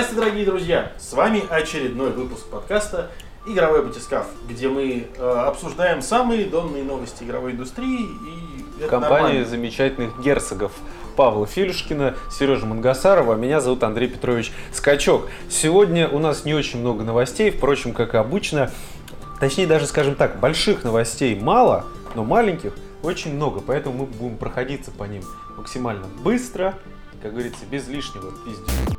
Здравствуйте, дорогие друзья! С вами очередной выпуск подкаста «Игровой батискаф», где мы э, обсуждаем самые донные новости игровой индустрии и нормально. замечательных герцогов Павла Филюшкина, Сережа Мангасарова. Меня зовут Андрей Петрович Скачок. Сегодня у нас не очень много новостей, впрочем, как и обычно. Точнее, даже, скажем так, больших новостей мало, но маленьких очень много. Поэтому мы будем проходиться по ним максимально быстро, как говорится, без лишнего пиздежа,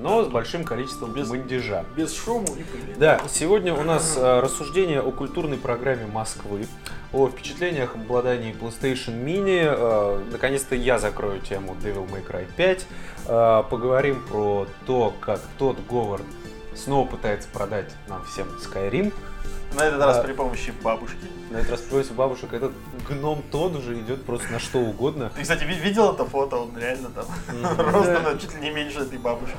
но с большим количеством Без- мандежа. Без шума и пыли. Да, сегодня у нас э, рассуждение о культурной программе Москвы, о впечатлениях об обладании PlayStation Mini. Э, наконец-то я закрою тему Devil May Cry 5. Э, поговорим про то, как тот Говард снова пытается продать нам всем Skyrim. На этот раз Да. при помощи бабушки. На этот раз против бабушек этот гном тот уже идет просто на что угодно. Ты, кстати, ви- видел это фото? Он реально там ростом на чуть ли не меньше этой бабушки.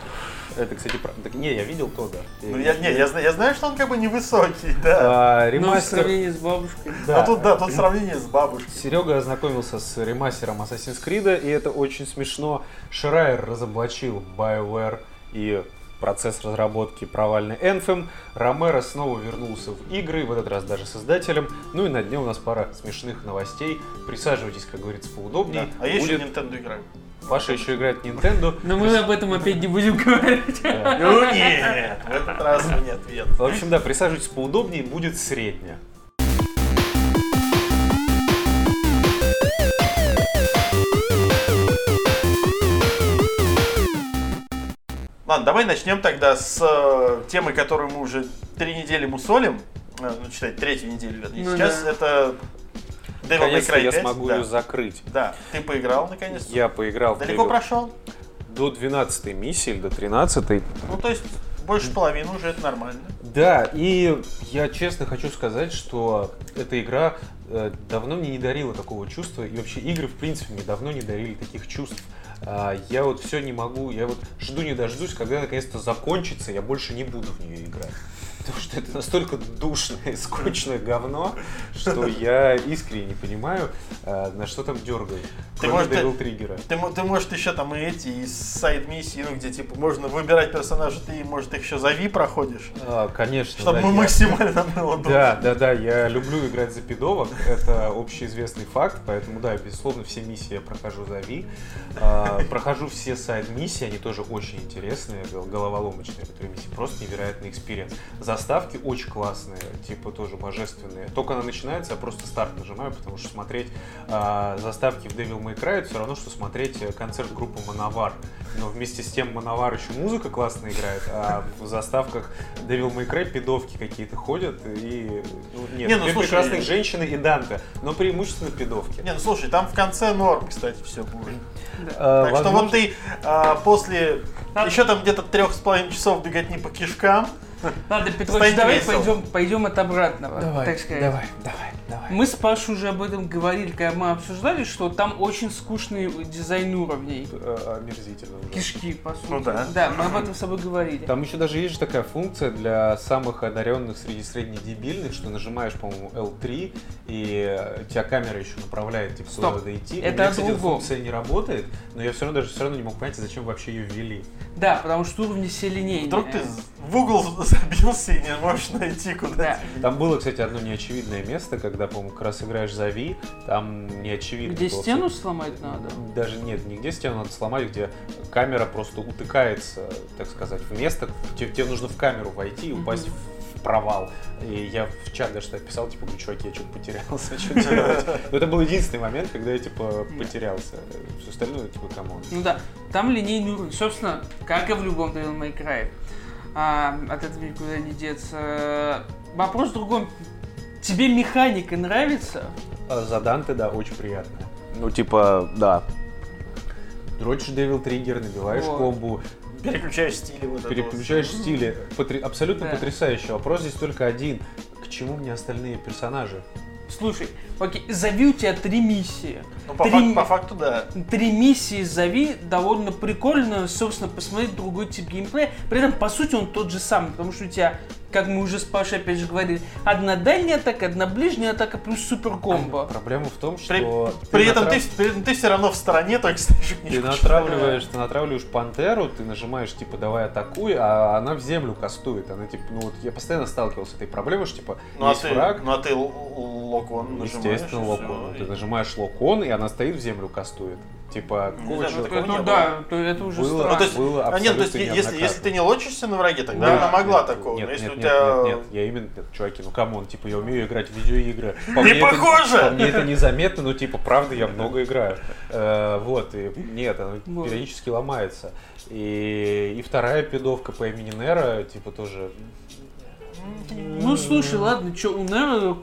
Это, кстати, правда. Не, я видел то, да. Ну, я, не, я, я знаю, что он как бы невысокий, да. А, Ну, в ремастер... сравнении с бабушкой. да. Но тут, да, тут сравнение с бабушкой. Серега ознакомился с ремастером Assassin's Creed, и это очень смешно. Шрайер разоблачил BioWare и процесс разработки провальный Anthem. Ромеро снова вернулся в игры, в этот раз даже создателем. Ну и на дне у нас пара смешных новостей. Присаживайтесь, как говорится, Да. поудобнее. А есть еще Будет- Nintendo игра? Паша еще играет в Nintendo. Но мы об этом опять не будем говорить. Да. Ну нет, в этот раз мне ответ. В общем, да, присаживайтесь поудобнее, будет средняя. Ладно, давай начнем тогда с э, темы, которую мы уже три недели мусолим. Э, ну, читать третью неделю, вернее. Ну Сейчас да. это Devil May Cry я 5. смогу да. ее закрыть. Да, ты поиграл наконец Я поиграл Далеко прошел? до 12 миссии или до 13 Ну, то есть, больше половины уже это нормально. Да, и я честно хочу сказать, что эта игра э, давно мне не дарила такого чувства, и вообще игры, в принципе, мне давно не дарили таких чувств. А, я вот все не могу, я вот жду не дождусь, когда наконец-то закончится, я больше не буду в нее играть. Потому что это настолько душное и скучное говно, что я искренне не понимаю, а, на что там дергают. Ты, может, Devil Trigger. Ты, мо- ты может еще там и эти из сайд миссии, ну где типа можно выбирать персонажа, ты может их еще за Ви проходишь, А, конечно. чтобы да, мы я- максимально было. Да, да, да, я люблю играть за пидовок, это общеизвестный факт, поэтому да, безусловно, все миссии я прохожу за Ви. А, прохожу все side -миссии, они тоже очень интересные, гол- головоломочные, которые миссии, просто невероятный experience. Заставки очень классные, типа тоже божественные. Только она начинается, я просто старт нажимаю, потому что смотреть а, заставки в Devil May Cry это все равно, что смотреть э, концерт группы Manowar. Но вместе с тем Manowar еще музыка классно играет, а в заставках Devil May Cry пидовки какие-то ходят и... Ну, нет, Не, ну, слушай, прекрасных женщины и Данте, но преимущественно пидовки. Не, ну слушай, там в конце норм, кстати, все будет. А, Так что возможно- вот ты а, после Надо- еще там где-то трех с половиной часов беготни по кишкам. Ладно, Петрович, давай пойдем, пойдем от обратного, так сказать. давай, давай. Мы с Пашей уже об этом говорили, когда мы обсуждали, что там очень скучный дизайн уровней. Э, Омерзительно уже. Кишки, по сути. Ну да. Да, мы об этом с тобой говорили. Там еще даже есть же такая функция для самых одаренных среди среднедебильных, что нажимаешь, по-моему, L3, и э, тебя камера еще направляет, типа, куда Стоп. надо идти. Это У меня, кстати, эта функция не работает, но я все равно даже все равно не мог понять, зачем вообще ее ввели. Да, потому что уровни все линейные. Вдруг ты в угол забился и не можешь найти куда Да. Там было, кстати, одно неочевидное место, когда, по-моему, как раз играешь за Ви, там неочевидно. Где было стену сломать надо? Даже нет, нигде стену надо сломать, где камера просто утыкается, так сказать, в место. Тебе, тебе нужно в камеру войти и упасть Мгм. в, в провал. И я в чат даже так писал, типа, говорю, чуваки, я что-то потерялся, что делать? Но это был единственный момент, когда я, типа, потерялся. Все остальное, типа, come on. Ну да, там линейный уровень. Собственно, как и в любом Devil May Cry. А, от этого никуда не деться. Вопрос в другом. Тебе механика нравится? А за Данте, да, очень приятно. Ну, типа, да. Дрочишь Devil Trigger, набиваешь Вот. комбу, Переключаешь стили вот переключаешь вот. стили. Потри- Абсолютно Да. потрясающий. Вопрос здесь только один. К чему мне остальные персонажи? Слушай, окей, зови у тебя три миссии. Ну, по, Три фак- по факту, да. Три миссии зови довольно прикольно, собственно, посмотреть другой тип геймплея. При этом, по сути, он тот же самый, потому что у тебя как мы уже с Пашей опять же говорили, одна дальняя атака, одна ближняя атака плюс супер комбо. Проблема в том, При, что... при этом натрав- ты, при этом ты все равно в стороне, только стоишь Ты натравливаешь, ты натравливаешь пантеру, ты нажимаешь, типа, давай атакуй, а она в землю кастует. Она, типа, ну вот я постоянно сталкивался с этой проблемой, что, типа, Ну а есть ты, враг, ну а ты lock-on нажимаешь. естественно, lock-on. Ты нажимаешь lock-on, и она стоит в землю кастует. Типа, не ну было. да, то это уже Было. странно. Ну, то есть, было а нет, то есть, абсолютно если, если ты не лочишься на враге, тогда Да. она могла Нет, такого. Нет, если нет, у тебя... нет, нет, я именно, нет, чуваки, ну come on, типа я умею играть в видеоигры. По Не мне это- похоже! по мне это незаметно, но типа правда я много играю. Э, Вот, и нет, она периодически ломается. И, и вторая пидовка по имени Нера, типа тоже Ну слушай, ладно, что, у Нера,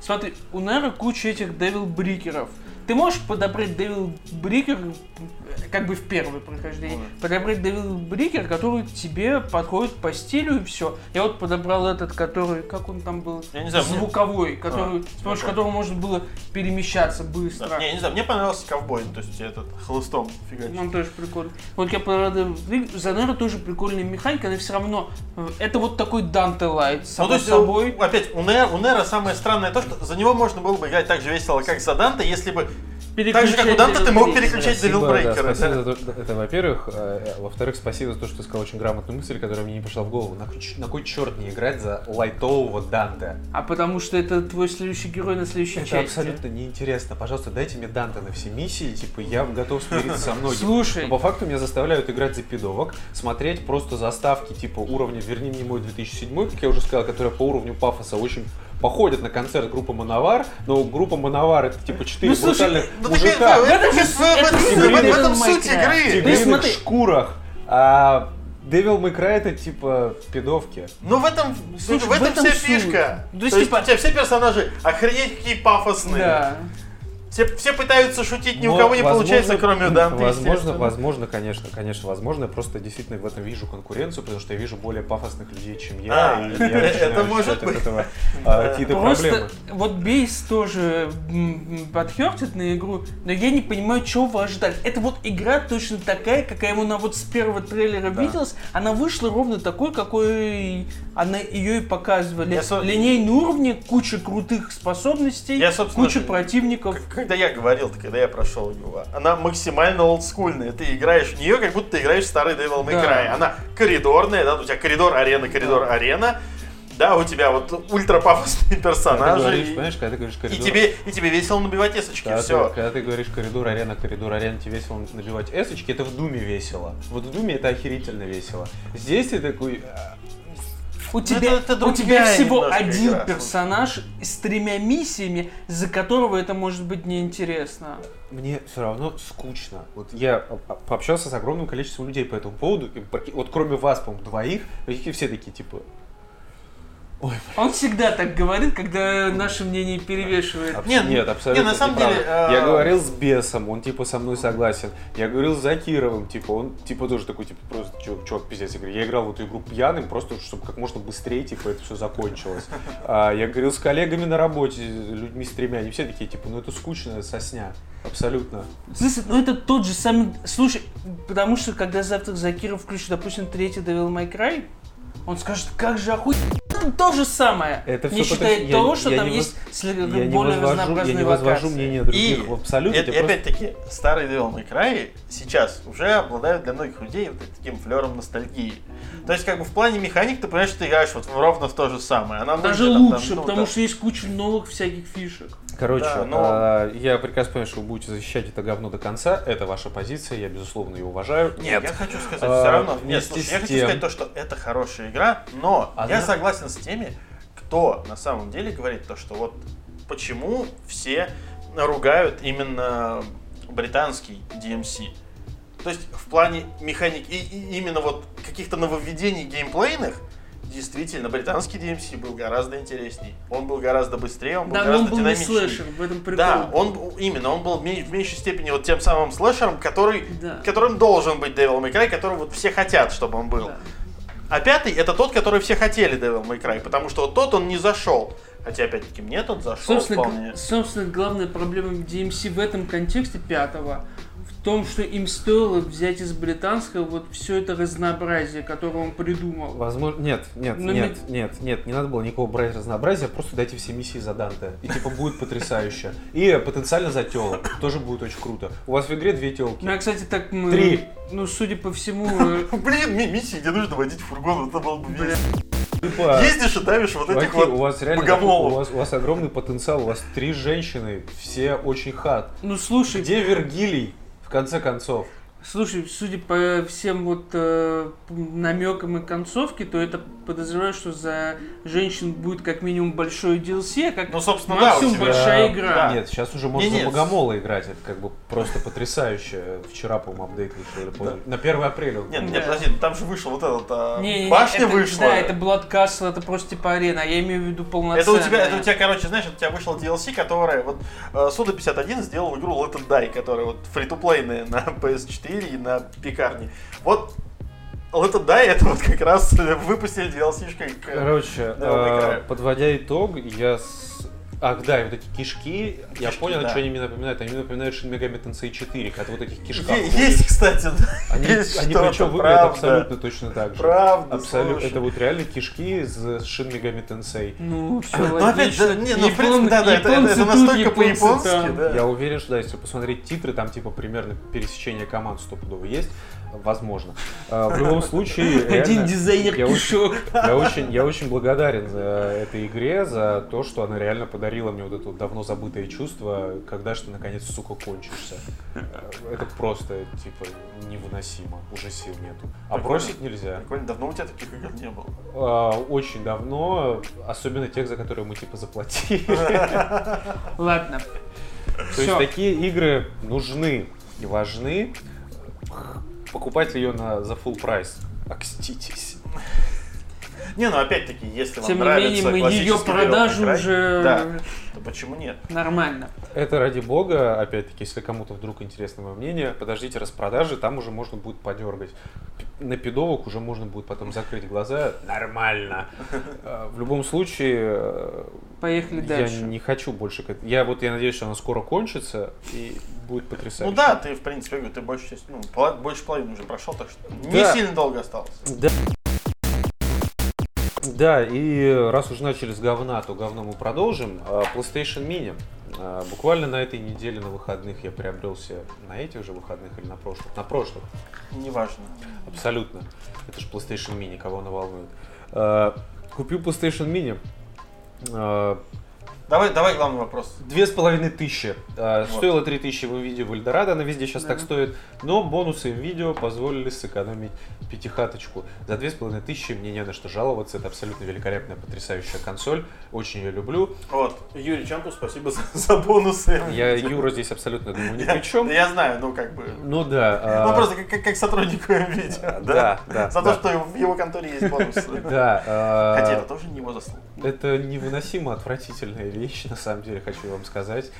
смотри, у Нера куча этих Девил Брикеров. Ты можешь подобрать Девил Брикер, как бы в первое прохождение, подобрать Девил Брикер, который тебе подходит по стилю и все. Я вот подобрал этот, который, как он там был, Я не знаю, мне- звуковой, который, А, с помощью которого можно было перемещаться быстро. Да, Не, не знаю, мне понравился ковбой, то есть этот хлыстом фигачит. Он тоже прикольный. Вот я правда, за Нера тоже прикольная механика, но все равно э, это вот такой Данте Лайт, Ну, само то есть, собой. опять, у Нера, у Нера самое странное то, что за него можно было бы играть так же весело, как за Данте, если бы так же, как у Данте, ты мог переключать да, Breaker. Спасибо за то, что- это, во-первых. Э, Во-вторых, спасибо за то, что ты сказал очень грамотную мысль, которая мне не пришла в голову. На, на кой черт не играть за лайтового Данте? А потому что это твой следующий герой на следующей Это части. абсолютно неинтересно. Пожалуйста, дайте мне Данте на все миссии, типа, я готов смириться со многим. Слушай. Но по факту меня заставляют играть за пидовок, смотреть просто заставки типа уровня «Верни мне мой 2007», как я уже сказал, которая по уровню пафоса очень походит на концерт группы Мановар, но группа Мановар это типа четыре Ну, брутальных Ну, так мужика это- В этом это в это же в этом- в этом суть игры. Ты тигриных шкурах. А Devil May Cry это типа пидовки. Ну в этом, Слушай, в этом, в этом вся суть. фишка. То То есть, есть, типа- у тебя все персонажи охренеть какие пафосные. Да. Все, все пытаются шутить, ни у Но, кого не возможно, получается, кроме Данте. Возможно, возможно, конечно, конечно, возможно. Я просто действительно в этом вижу конкуренцию, потому что я вижу более пафосных людей, чем я. А, и я это может быть. этого а, какие-то Просто проблемы. вот Бейс тоже подхертит на игру, но я не понимаю, чего вы ожидали. Это вот игра точно такая, какая она вот с первого трейлера Да. виделась. Она вышла ровно такой, какой она ее и показывали. Я со- Линейный уровень, куча крутых способностей, Я, куча противников. Когда я говорил, когда я прошел его, она максимально олдскульная. Ты играешь в нее, как будто ты играешь в старый Devil May Да. Cry. Она коридорная, да, у тебя коридор, арена, коридор, арена. Да, у тебя вот ультра пафосные Когда ты персонажи. говоришь, и- понимаешь, когда ты говоришь И коридор... тебе, и тебе весело набивать эсочки, Когда, все. ты, когда ты говоришь коридор, арена, коридор, арена, тебе весело набивать эсочки, это в Думе весело. Вот в Думе это охерительно весело. Здесь ты такой... У тебя, это- это у тебя всего один игра. персонаж с тремя миссиями, за которого это может быть неинтересно. Мне все равно скучно. Вот я пообщался с огромным количеством людей по этому поводу, и вот кроме вас, по-моему, двоих, все такие, типа, Он всегда так говорит, когда наше мнение перевешивает. Абс- Нет, Нет, абсолютно не, на самом неправда. деле, э, Я говорил с Бесом, он типа со мной согласен. Я говорил с Закировым, типа, он типа тоже такой, типа, просто чувак, чувак пиздец. Я говорю, я играл в эту игру пьяным, просто чтобы как можно быстрее, типа, это все закончилось. А, я говорил с коллегами на работе, людьми с тремя, они все такие, типа, ну это скучно, сосня. Абсолютно. Смысле, ну это тот же самый... Слушай, потому что когда завтра Закиров включит, допустим, третий Devil May Cry, он скажет, как же охуенно. То же самое. Это не считая того, я- что я там не есть Я не более возвожу, я разнообразные не возвожу мнение других в абсолюте. и- это и просто- опять-таки, старые May Cry сейчас уже обладают для многих людей вот таким флером ностальгии. То есть, как бы в плане механик, ты понимаешь, что ты играешь вот ровно в то же самое. Она Даже выглядит там, лучше, ну, потому да. что есть куча новых всяких фишек. Короче, Да, но- а, я прекрасно понимаю, что вы будете защищать это говно до конца. Это ваша позиция, я безусловно ее уважаю. Нет, я хочу сказать, А, все равно. Нет, слушай, я хочу сказать то, что это хорошая игра, но Одна- я согласен с теми, кто на самом деле говорит то, что вот почему все ругают именно британский DMC. То есть в плане механики и, и именно вот каких-то нововведений геймплейных, действительно, британский DMC был гораздо интересней. Он был гораздо быстрее, он был Да, но он гораздо был не динамичнее. слэшер, в этом прикол. Да, он именно, он был в ме- в меньшей степени вот тем самым слэшером, который, Да. которым должен быть Devil May Cry, который вот все хотят, чтобы он был. Да. А пятый это тот, который все хотели Devil May Cry, потому что вот тот он не зашел. Хотя, опять-таки, мне тот зашел Собственно, вполне. собственно, главная проблема DMC в этом контексте пятого том, что им стоило взять из британского вот все это разнообразие, которое он придумал. Возможно, нет, нет, Но нет, нет, нет, не надо было никакого брать разнообразия, просто дайте все миссии за Данте. И типа будет потрясающе. И потенциально за телок. Тоже будет очень круто. У вас в игре две телки. Ну, а, кстати, так мы... Три. Ну, судя по всему... Блин, ми- миссии, где нужно водить фургон, это было бы весело. Типа, Ездишь и давишь вот этих вот у вас реально богомолов. у вас, у вас огромный потенциал, у вас три женщины, все очень хат. Ну, слушай, Где Вергилий, в конце концов? Слушай, судя по всем вот э, намекам и концовке, то это подозреваю, что за женщин будет как минимум большой DLC, а как Ну, собственно, да, максимум тебя- большая Да. игра. Да. Нет, сейчас уже можно нет. Богомола играть, это как бы просто потрясающе. Вчера, по-моему, апдейт вышел, поздно. на 1 апреля. Нет, нет, Да. подожди, там же вышел вот этот, а, Не, не, башня это- вышла. Да, это Blood Castle, это просто типа арена, а я имею в виду Это полноценная. у тебя, это у тебя, короче, знаешь, это у тебя вышел DLC, которая вот э, Суда 51 сделал игру Let It Die, которая вот фри-то-плейная на PS4 и на пекарне. Вот Let It Die это вот как раз выпустили DLC-шкой Короче, Да, э, подводя итог, я с... Ах, да, и вот эти кишки, я Кишки, понял, да. что они мне напоминают. Они мне напоминают Shin Megami Tensei 4, когда вот этих кишках. Е- ходишь. Есть, кстати, да. Они, есть они причем выглядят абсолютно точно так же. Правда, Абсолютно. слушай. Это вот реально кишки из Shin Megami Tensei. Ну, все Ну опять, да, не, ну в принципе, да, да, это, это, настолько по-японски, да. Я уверен, что да, если посмотреть титры, там типа примерно пересечение команд стопудово есть. Возможно. А, В любом случае, Один дизайнер я очень-. Я очень, я очень благодарен за этой игре, за то, что она реально подарила мне вот это вот давно забытое чувство, когда же ты наконец, сука, кончишься. Э, Это просто, типа, невыносимо. Уже сил нету. А бросить нельзя. Прикольно, давно у тебя таких игр не было. А, Очень давно, особенно тех, за которые мы, типа, заплатили. Ладно. То есть такие игры нужны и важны. Покупать ее на за full прайс. Окститесь. Не, ну опять-таки, если вам Тем не нравится менее, мы ее продажу Cry, уже Да, то почему нет? нормально. Это ради бога, опять-таки, если кому-то вдруг интересно мое мнение, подождите распродажи, там уже можно будет подергать. На пидовок уже можно будет потом закрыть глаза. Нормально. Э, В любом случае, э, Поехали я дальше. не хочу больше... Я вот я надеюсь, что она скоро кончится и будет потрясающе. Ну да, ты, в принципе, я ты больше, часть- ну, больше половины уже прошел, так что не Да. сильно долго осталось. Да. Да, и раз уже начали с говна, то говно мы продолжим. А, PlayStation Mini. А, Буквально на этой неделе на выходных я приобрел себе на этих же выходных или на прошлых? На прошлых. Неважно. Абсолютно. Это же PlayStation Mini, кого она волнует. А, Купил PlayStation Mini. Давай, давай главный вопрос. Две с половиной тысячи. А, Вот. Стоило три тысячи в видео в Эльдорадо, она везде сейчас Да. так стоит. Но бонусы в видео позволили сэкономить пятихаточку. За две с половиной тысячи мне не на что жаловаться. Это абсолютно великолепная, потрясающая консоль. Очень ее люблю. Вот, Юрий Чампу, спасибо за, за бонусы. Я Юра здесь абсолютно думаю ни Я- при чем. Я знаю, ну как бы. Ну да. а, Ну просто как, как, сотруднику видео. Да, Да, да, За да. то, что в его конторе есть бонусы. Да. а, Хотя это тоже не его заслуга. Это невыносимо отвратительная вещь, на самом деле, хочу вам сказать.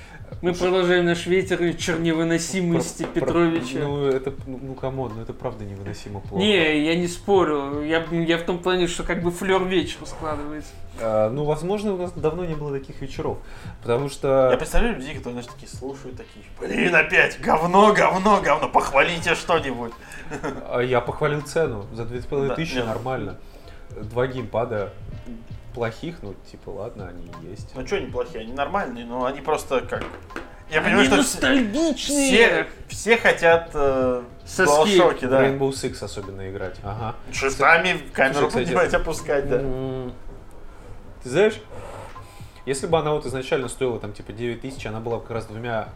Мы продолжаем наш ветер чер невыносимости Про- про- Петровича. Ну, это, ну, come on, ну это правда невыносимо плохо. Не, я не спорю. Я, я в том плане, что как бы флер вечер складывается. А, ну, возможно, у нас давно не было таких вечеров. Потому что... Я представляю людей, которые, знаешь, такие слушают, такие, блин, опять говно, говно, говно, похвалите что-нибудь. А Я похвалил цену. За 2500 Да, тысячи нормально. Два геймпада плохих, ну, типа, ладно, они есть. Ну что, неплохие, они нормальные, но они просто как... Я Они понимаю, что все, ностальгичные. все, все хотят э, Соски. DualShock, да. Rainbow Six особенно играть. Ага. Шестами камеру Слушай, кстати, опускать, да. Ты знаешь, если бы она вот изначально стоила там типа 9 тысяч, она была бы как раз двумя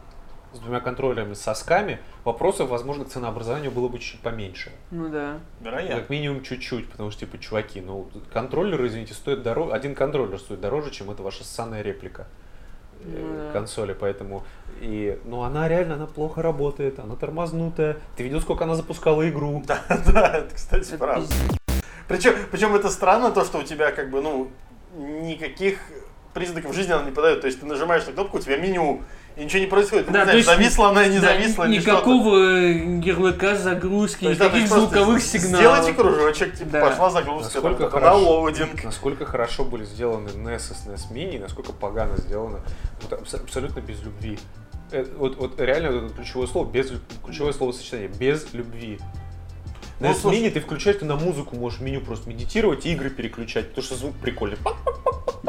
с двумя контроллерами с сосками, вопросов, возможно, к ценообразованию было бы чуть поменьше. Ну да. Вероятно. Как минимум чуть-чуть, потому что, типа, чуваки, ну, контроллеры, извините, стоят дороже, один контроллер стоит дороже, чем это ваша ссаная реплика э, Ну да. консоли, поэтому, и, ну, она реально, она плохо работает, она тормознутая, ты видел, сколько она запускала игру? Да, да, это, кстати, правда. Причем, причем это странно, то, что у тебя как бы, ну, никаких признаков жизни она не подает. То есть ты нажимаешь на кнопку, у тебя меню, и ничего не происходит. Да, не знаешь, есть зависла она, не Да, зависла. Никакого ярлыка загрузки, есть, да, никаких просто звуковых Сделайте сигналов. кружочек, типа, Да. пошла загрузка, там, Насколько на хорошо, loading. насколько хорошо были сделаны NES и SNES Mini, насколько погано сделано, вот абс- абсолютно без любви. э, вот, вот реально вот это ключевое слово, без, ключевое словосочетание, без любви. На Ну, S слушай- Mini ты включаешь, ты на музыку можешь меню просто медитировать и игры переключать, потому что звук прикольный.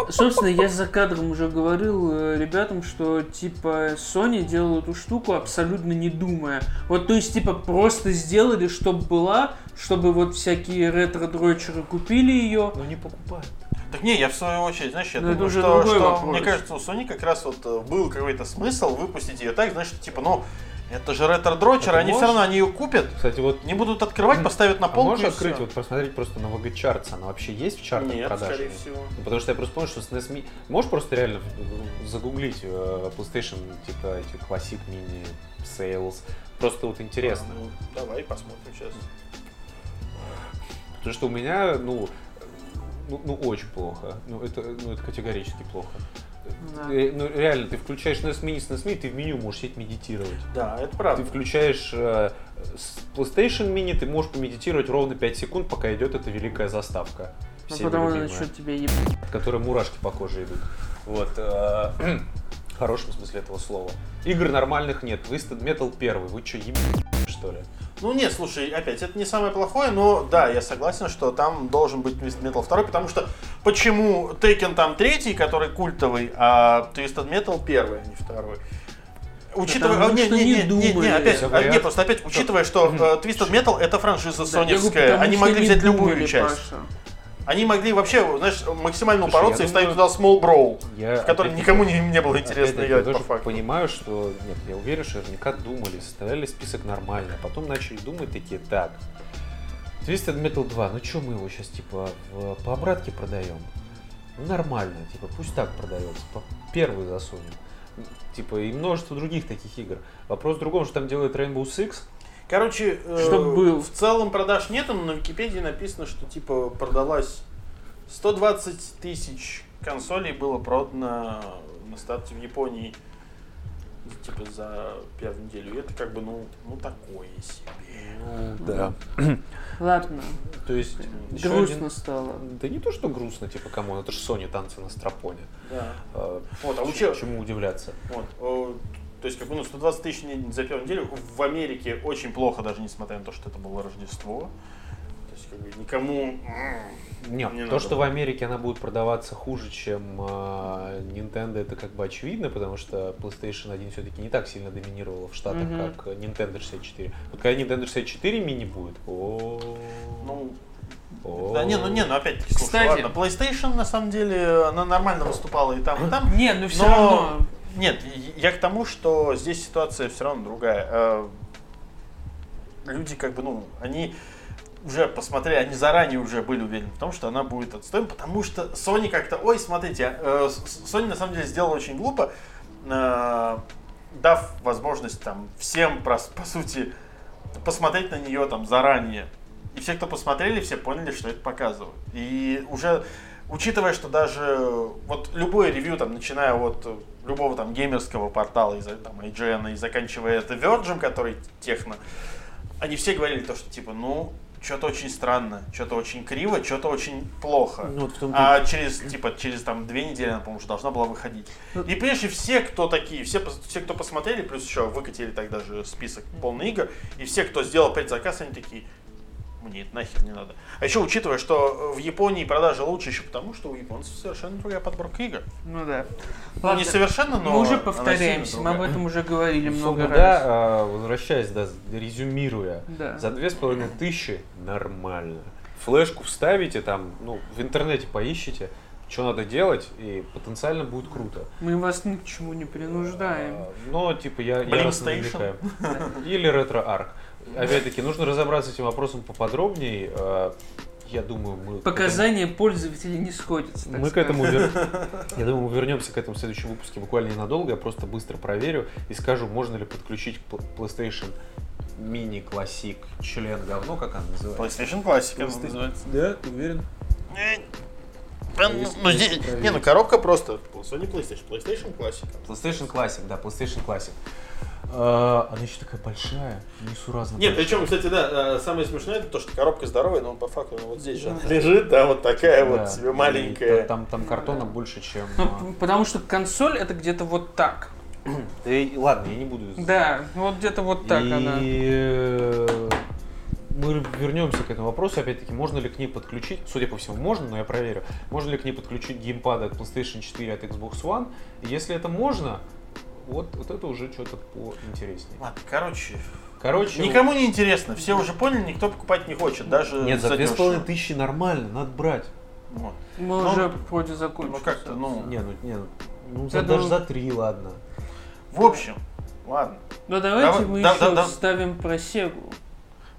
Собственно, я за кадром уже говорил э, ребятам, что типа Sony делала эту штуку абсолютно не думая. Вот, то есть, типа, просто сделали, чтобы была, чтобы вот всякие ретро-дрочеры купили ее. Но не покупают. Так не, я в свою очередь, знаешь, я это думаю, что, что, вопрос. мне кажется, у Sony как раз вот э, был какой-то смысл выпустить ее так, знаешь, что типа, ну, это же ретро-дрочер, А они все можешь- равно, они ее купят, Кстати, вот не будут открывать, поставят на а полку можешь и открыть, всё. вот посмотреть просто на VG Charts, она вообще есть в чартах Нет, продаж? скорее всего. Ну, Потому что я просто помню, что с NES Mini... Можешь просто реально загуглить э, PlayStation, типа, эти Classic Mini Sales? Просто вот интересно. А, ну, давай посмотрим сейчас. Потому что у меня, ну, ну, ну, очень плохо. Ну это, ну, это категорически плохо. Да. Э, Ну, реально, ты включаешь Mini с NES Mini, ты в меню можешь сидеть медитировать. Да, это Ты правда. включаешь э, PlayStation Mini, ты можешь помедитировать ровно 5 секунд, пока идет эта великая заставка. Ну, потому любимая, что тебе еб... от которой мурашки по коже идут. Вот. э, В хорошем смысле этого слова. Игр нормальных нет. Twisted Metal первый. Вы что, еб... что ли? Ну нет, слушай, опять, это не самое плохое, но да, я согласен, что там должен быть Twisted Metal 2, потому что почему Tekken там третий, который культовый, а Twisted Metal первый, а не второй? Учитывая, Потому а, не, не, не не, не, опять, а, не, просто опять, учитывая, что э, Twisted Metal это франшиза соневская, они могли взять любую часть. Они могли вообще, знаешь, максимально Слушай, упороться и вставить думаю- туда Small Brawl, Я в опять-таки- никому не, не было интересно играть я по факту. понимаю, что... Нет, я уверен, что наверняка думали, составляли список нормально, а потом начали думать такие, так, Twisted Metal 2, ну что мы его сейчас, типа, в- по обратке продаем? Ну, нормально, типа, пусть так продается, по- первый засунем. Типа, и множество других таких игр. Вопрос в другом, что там делает Rainbow Six. Короче, э, Чтоб был. в целом продаж нету, но на Википедии написано, что типа продалась 120 тысяч консолей было продано на старте в Японии типа за первую неделю. И это как бы, ну, ну такое себе. Да. Ладно, То есть, грустно один- стало. Да не то, что грустно, типа, кому, это же Sony танцы на стропоне. Да. А, Вот, а ч- учи- Чему удивляться? Вот. То есть, как бы, ну, 120 тысяч за первую неделю в Америке очень плохо, даже несмотря на то, что это было Рождество. То есть, как бы, никому... Нет, Не то, надо что было. в Америке она будет продаваться хуже, чем а, Nintendo, это как бы очевидно, потому что PlayStation 1 все-таки не так сильно доминировала в Штатах, Мгм. как Nintendo 64. Вот когда Nintendo 64 мини будет, о, Ну, о. Да не, ну не, ну опять-таки, слушай, Кстати. ладно, PlayStation на самом деле, она нормально выступала и там, и там. Не, ну все Но- равно. Нет, я к тому, что здесь ситуация все равно другая. Э, Люди как бы, ну, они уже посмотрели, они заранее уже были уверены в том, что она будет отстоем, потому что Sony как-то, ой, смотрите, э, С- Sony на самом деле сделала очень глупо, э, дав возможность там всем, по сути, посмотреть на нее там заранее. И все, кто посмотрели, все поняли, что это показывают. И уже, учитывая, что даже вот любое ревью, там, начиная от э, любого там геймерского портала, из там, IGN, и заканчивая это Virgin, который техно, они все говорили то, что типа, ну, что-то очень странно, что-то очень криво, что-то очень плохо. Ну, вот А через, типа, через там две недели, она, по-моему, должна была выходить. Ну, И прежде все, кто такие, все, все, кто посмотрели, плюс еще выкатили тогда же список полный игр, и все, кто сделал предзаказ, они такие, мне это нахер не надо. А еще учитывая, что в Японии продажи лучше еще потому, что у японцев совершенно другая подборка игр. Ну да. Ну, Ладно, не совершенно, но мы уже повторяемся, мы об этом уже говорили много Собственно, раз. да, возвращаясь, да, резюмируя, Да. за две с половиной тысячи нормально. Флешку вставите там, ну, в интернете поищите, что надо делать, и потенциально будет круто. Мы вас ни к чему не принуждаем. А, Но, типа, я, я Station. навлекаю. Или ретро-арк. Опять-таки, нужно разобраться с этим вопросом поподробнее. А, Я думаю, мы... к Показания пользователей не сходятся. этому- Мы к сказать. этому вер- Я думаю, мы вернемся к этому в следующем выпуске буквально ненадолго. Я просто быстро проверю и скажу, можно ли подключить к PlayStation Mini Classic член говно, как она называется. PlayStation Classic она PlayStation. называется. Да, ты уверен? Есть- ну, здесь- не, ну коробка просто. Sony PlayStation. PlayStation Classic. PlayStation Classic, да, PlayStation Classic. А, Она еще такая большая, несуразно Нет, большая. причем, кстати, да, э, самое смешное, это то, что коробка здоровая, но по факту вот здесь же она лежит, да, вот такая Да, вот себе и маленькая. Там, там картона больше, чем... Ну, а, потому что консоль это где-то вот так. Да и ладно, я не буду... Да, вот где-то вот так и... она. Мы вернемся к этому вопросу. Опять-таки, можно ли к ней подключить, судя по всему, можно, но я проверю, можно ли к ней подключить геймпад от PlayStation 4 от Xbox One. Если это можно, вот, вот это уже что-то поинтереснее. Ладно, короче, Короче, никому не интересно. Все уже поняли, никто покупать не хочет, даже нет, за две с половиной тысячи нормально, надо брать. Вот. Мы Ну, уже вроде закончили. Ну как-то, ну... Не, ну, не, ну, ну, за- думаю- даже за три, ладно. В общем, ладно. Ну давайте Давай- мы да- еще да- да. вставим про Сегу.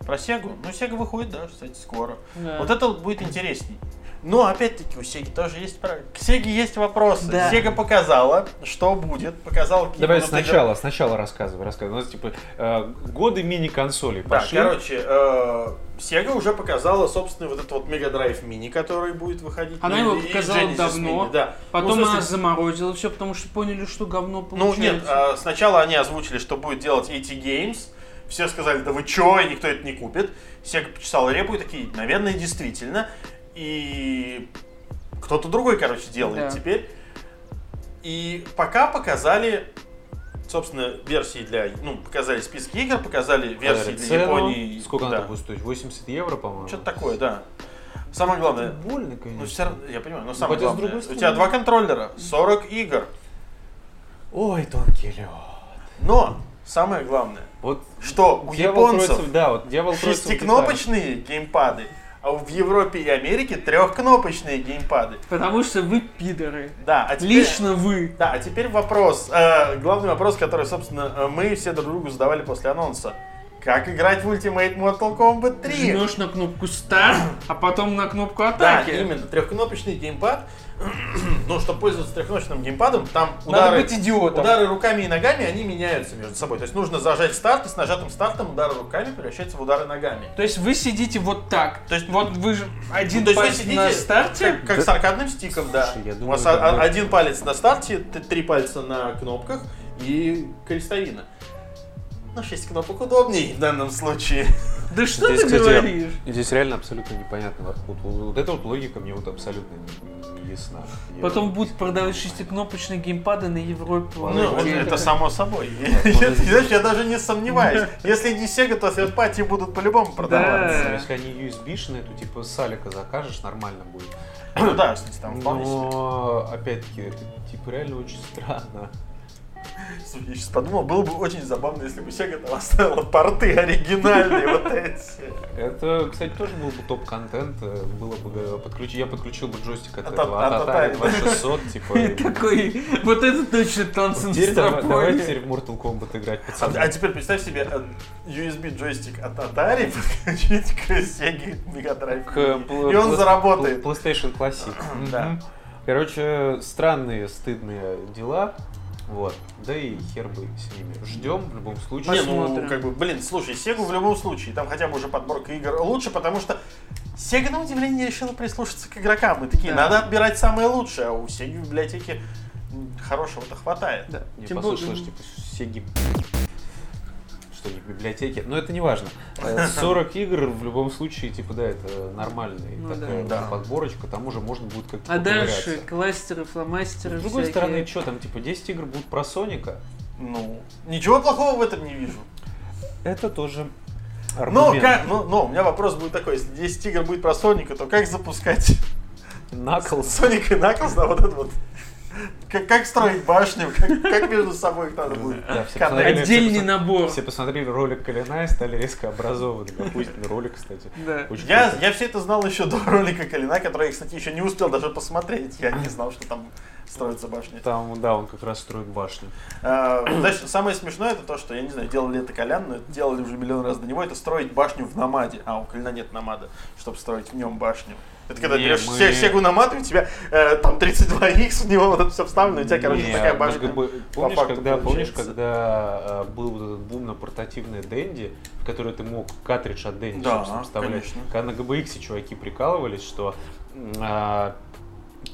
Про Сегу. Ну, Сега выходит, да, кстати, скоро. Да. Вот это вот будет интересней. Но опять-таки у Сеги тоже есть. К Сеге есть вопросы. Да. Сега показала, что будет, показала какие Давай будут игры. сначала, сначала рассказывай, рассказывай. У нас типа э, годы мини-консолей Да, пошли. короче, э, Sega уже показала, собственно, вот этот вот Mega Drive Mini, который будет выходить. Она Ну, его показала Genesis давно, Mini, да. Потом Ну, смысле, она заморозила все, потому что поняли, что говно Ну получается. нет, а, сначала они озвучили, что будет делать AT Games. Все сказали, да вы чё, и никто это не купит. Сега почесал репу и такие, наверное, действительно. И кто-то другой, короче, делает Да. теперь. И пока показали, собственно, версии для... Ну, показали списки игр, показали версии Говорят, для цену. Японии. Сколько да. она будет стоить? 80 евро, по-моему? Что-то такое, да. Самое главное, Это больно, конечно. ну, все равно, я понимаю, но самое хотя главное, у тебя два контроллера, 40 игр. Ой, тонкий лед. Но самое главное, Вот что у дьявол японцев кроется- да, вот дьявол шестикнопочные геймпады, а в Европе и Америке трехкнопочные геймпады. Потому что вы пидоры. Да, а теперь, Лично вы. Да, а теперь вопрос, э, главный вопрос, который, собственно, э, мы все друг другу задавали после анонса. Как играть в Ultimate Mortal Kombat 3? Жмешь на кнопку старт, а потом на кнопку Да, атаки. именно, трехкнопочный геймпад. Но чтобы пользоваться трехкнопочным геймпадом, там Надо удары, быть идиотом. удары руками и ногами, они меняются между собой. То есть нужно зажать старт, и с нажатым стартом удары руками превращаются в удары ногами. То есть вы сидите вот так. То есть- вот вы же один То есть вы палец сидите на старте. Как, как с аркадным стиком, да. Слушай, я У думаю, вас это а- а- будет- один палец на старте, т- три пальца на кнопках и крестовина. Ну, 6 кнопок удобнее в данном случае. Да что Здесь, ты кстати, говоришь? Здесь реально абсолютно непонятно. Вот, вот- вот эта вот логика мне вот абсолютно не, не ясна. Я- Потом будут продавать шестикнопочные геймпады на Европе. Ладно, Ну, это это- само собой. Знаешь, я даже не сомневаюсь. Если не Sega, то third party будут по-любому продаваться. Да. Если они USB-шные, то типа с Алика закажешь, нормально будет. Ну да, кстати, там вполне себе. Но, опять-таки, это типа реально очень странно. Слушай, Я сейчас подумал, было бы очень забавно, если бы Sega там оставила порты оригинальные вот эти. Это, кстати, тоже был бы топ-контент. э, Было бы э, подключить. Я подключил бы джойстик от От- этого, от от Atari Atari. 2600, типа. И такой, вот это точно танцы на Теперь давай- теперь в Mortal Kombat играть, А, пацаны. а теперь представь себе э, USB джойстик от Atari подключить к Sega Mega Drive. И он заработает. PlayStation Classic. Да. Короче, странные, стыдные дела. Вот. Да и хер бы с ними. Ждем в любом случае. Не, ну, как бы, блин, слушай, Sega в любом случае, там хотя бы уже подборка игр лучше, потому что Sega, на удивление, решила прислушаться к игрокам. Мы такие, Да. надо отбирать самое лучшее, а у Sega в библиотеке хорошего-то хватает. Да. Не Тем послышалось, более- типа, Сеги... Что не в библиотеке. Но это не важно. Э, 40 игр в любом случае, типа, да, это нормальная Ну такая да. подборочка. Там уже можно будет как-то А дальше кластеры, фломастеры, С другой всякие. стороны, что там, типа, 10 игр будут про Соника? Ну, ничего плохого в этом не вижу. Это тоже Но, как, но, но у меня вопрос будет такой, если 10 игр будет про Соника, то как запускать Knuckles. Соник и Наклз на вот это вот? Как, как строить башню, как, как между собой их надо будет Да, все Отдельный все, набор. все посмотрели ролик Калина и стали резко образованы. Охуительный ролик, кстати. Да. Я, я все это знал еще до ролика Калина, который я, кстати, еще не успел даже посмотреть. Я не знал, что там строится башня. Там, да, он как раз строит башню. А, знаешь, самое смешное это то, что, я не знаю, делали это Колян, но это делали уже миллион раз до него, это строить башню в намаде. А, у Коляна нет намада, чтобы строить в нем башню. Это когда Не, берешь мы- се- Сегу Nomad, и у тебя э, там 32X, в него вот это все вставлено, и у тебя, короче, Не, такая башня. как бы- помнишь, когда, помнишь, когда э, был вот этот бум на портативные Дэнди, в который ты мог картридж от Дэнди, Да, собственно, вставлять? конечно. Когда на GBX чуваки прикалывались, что а,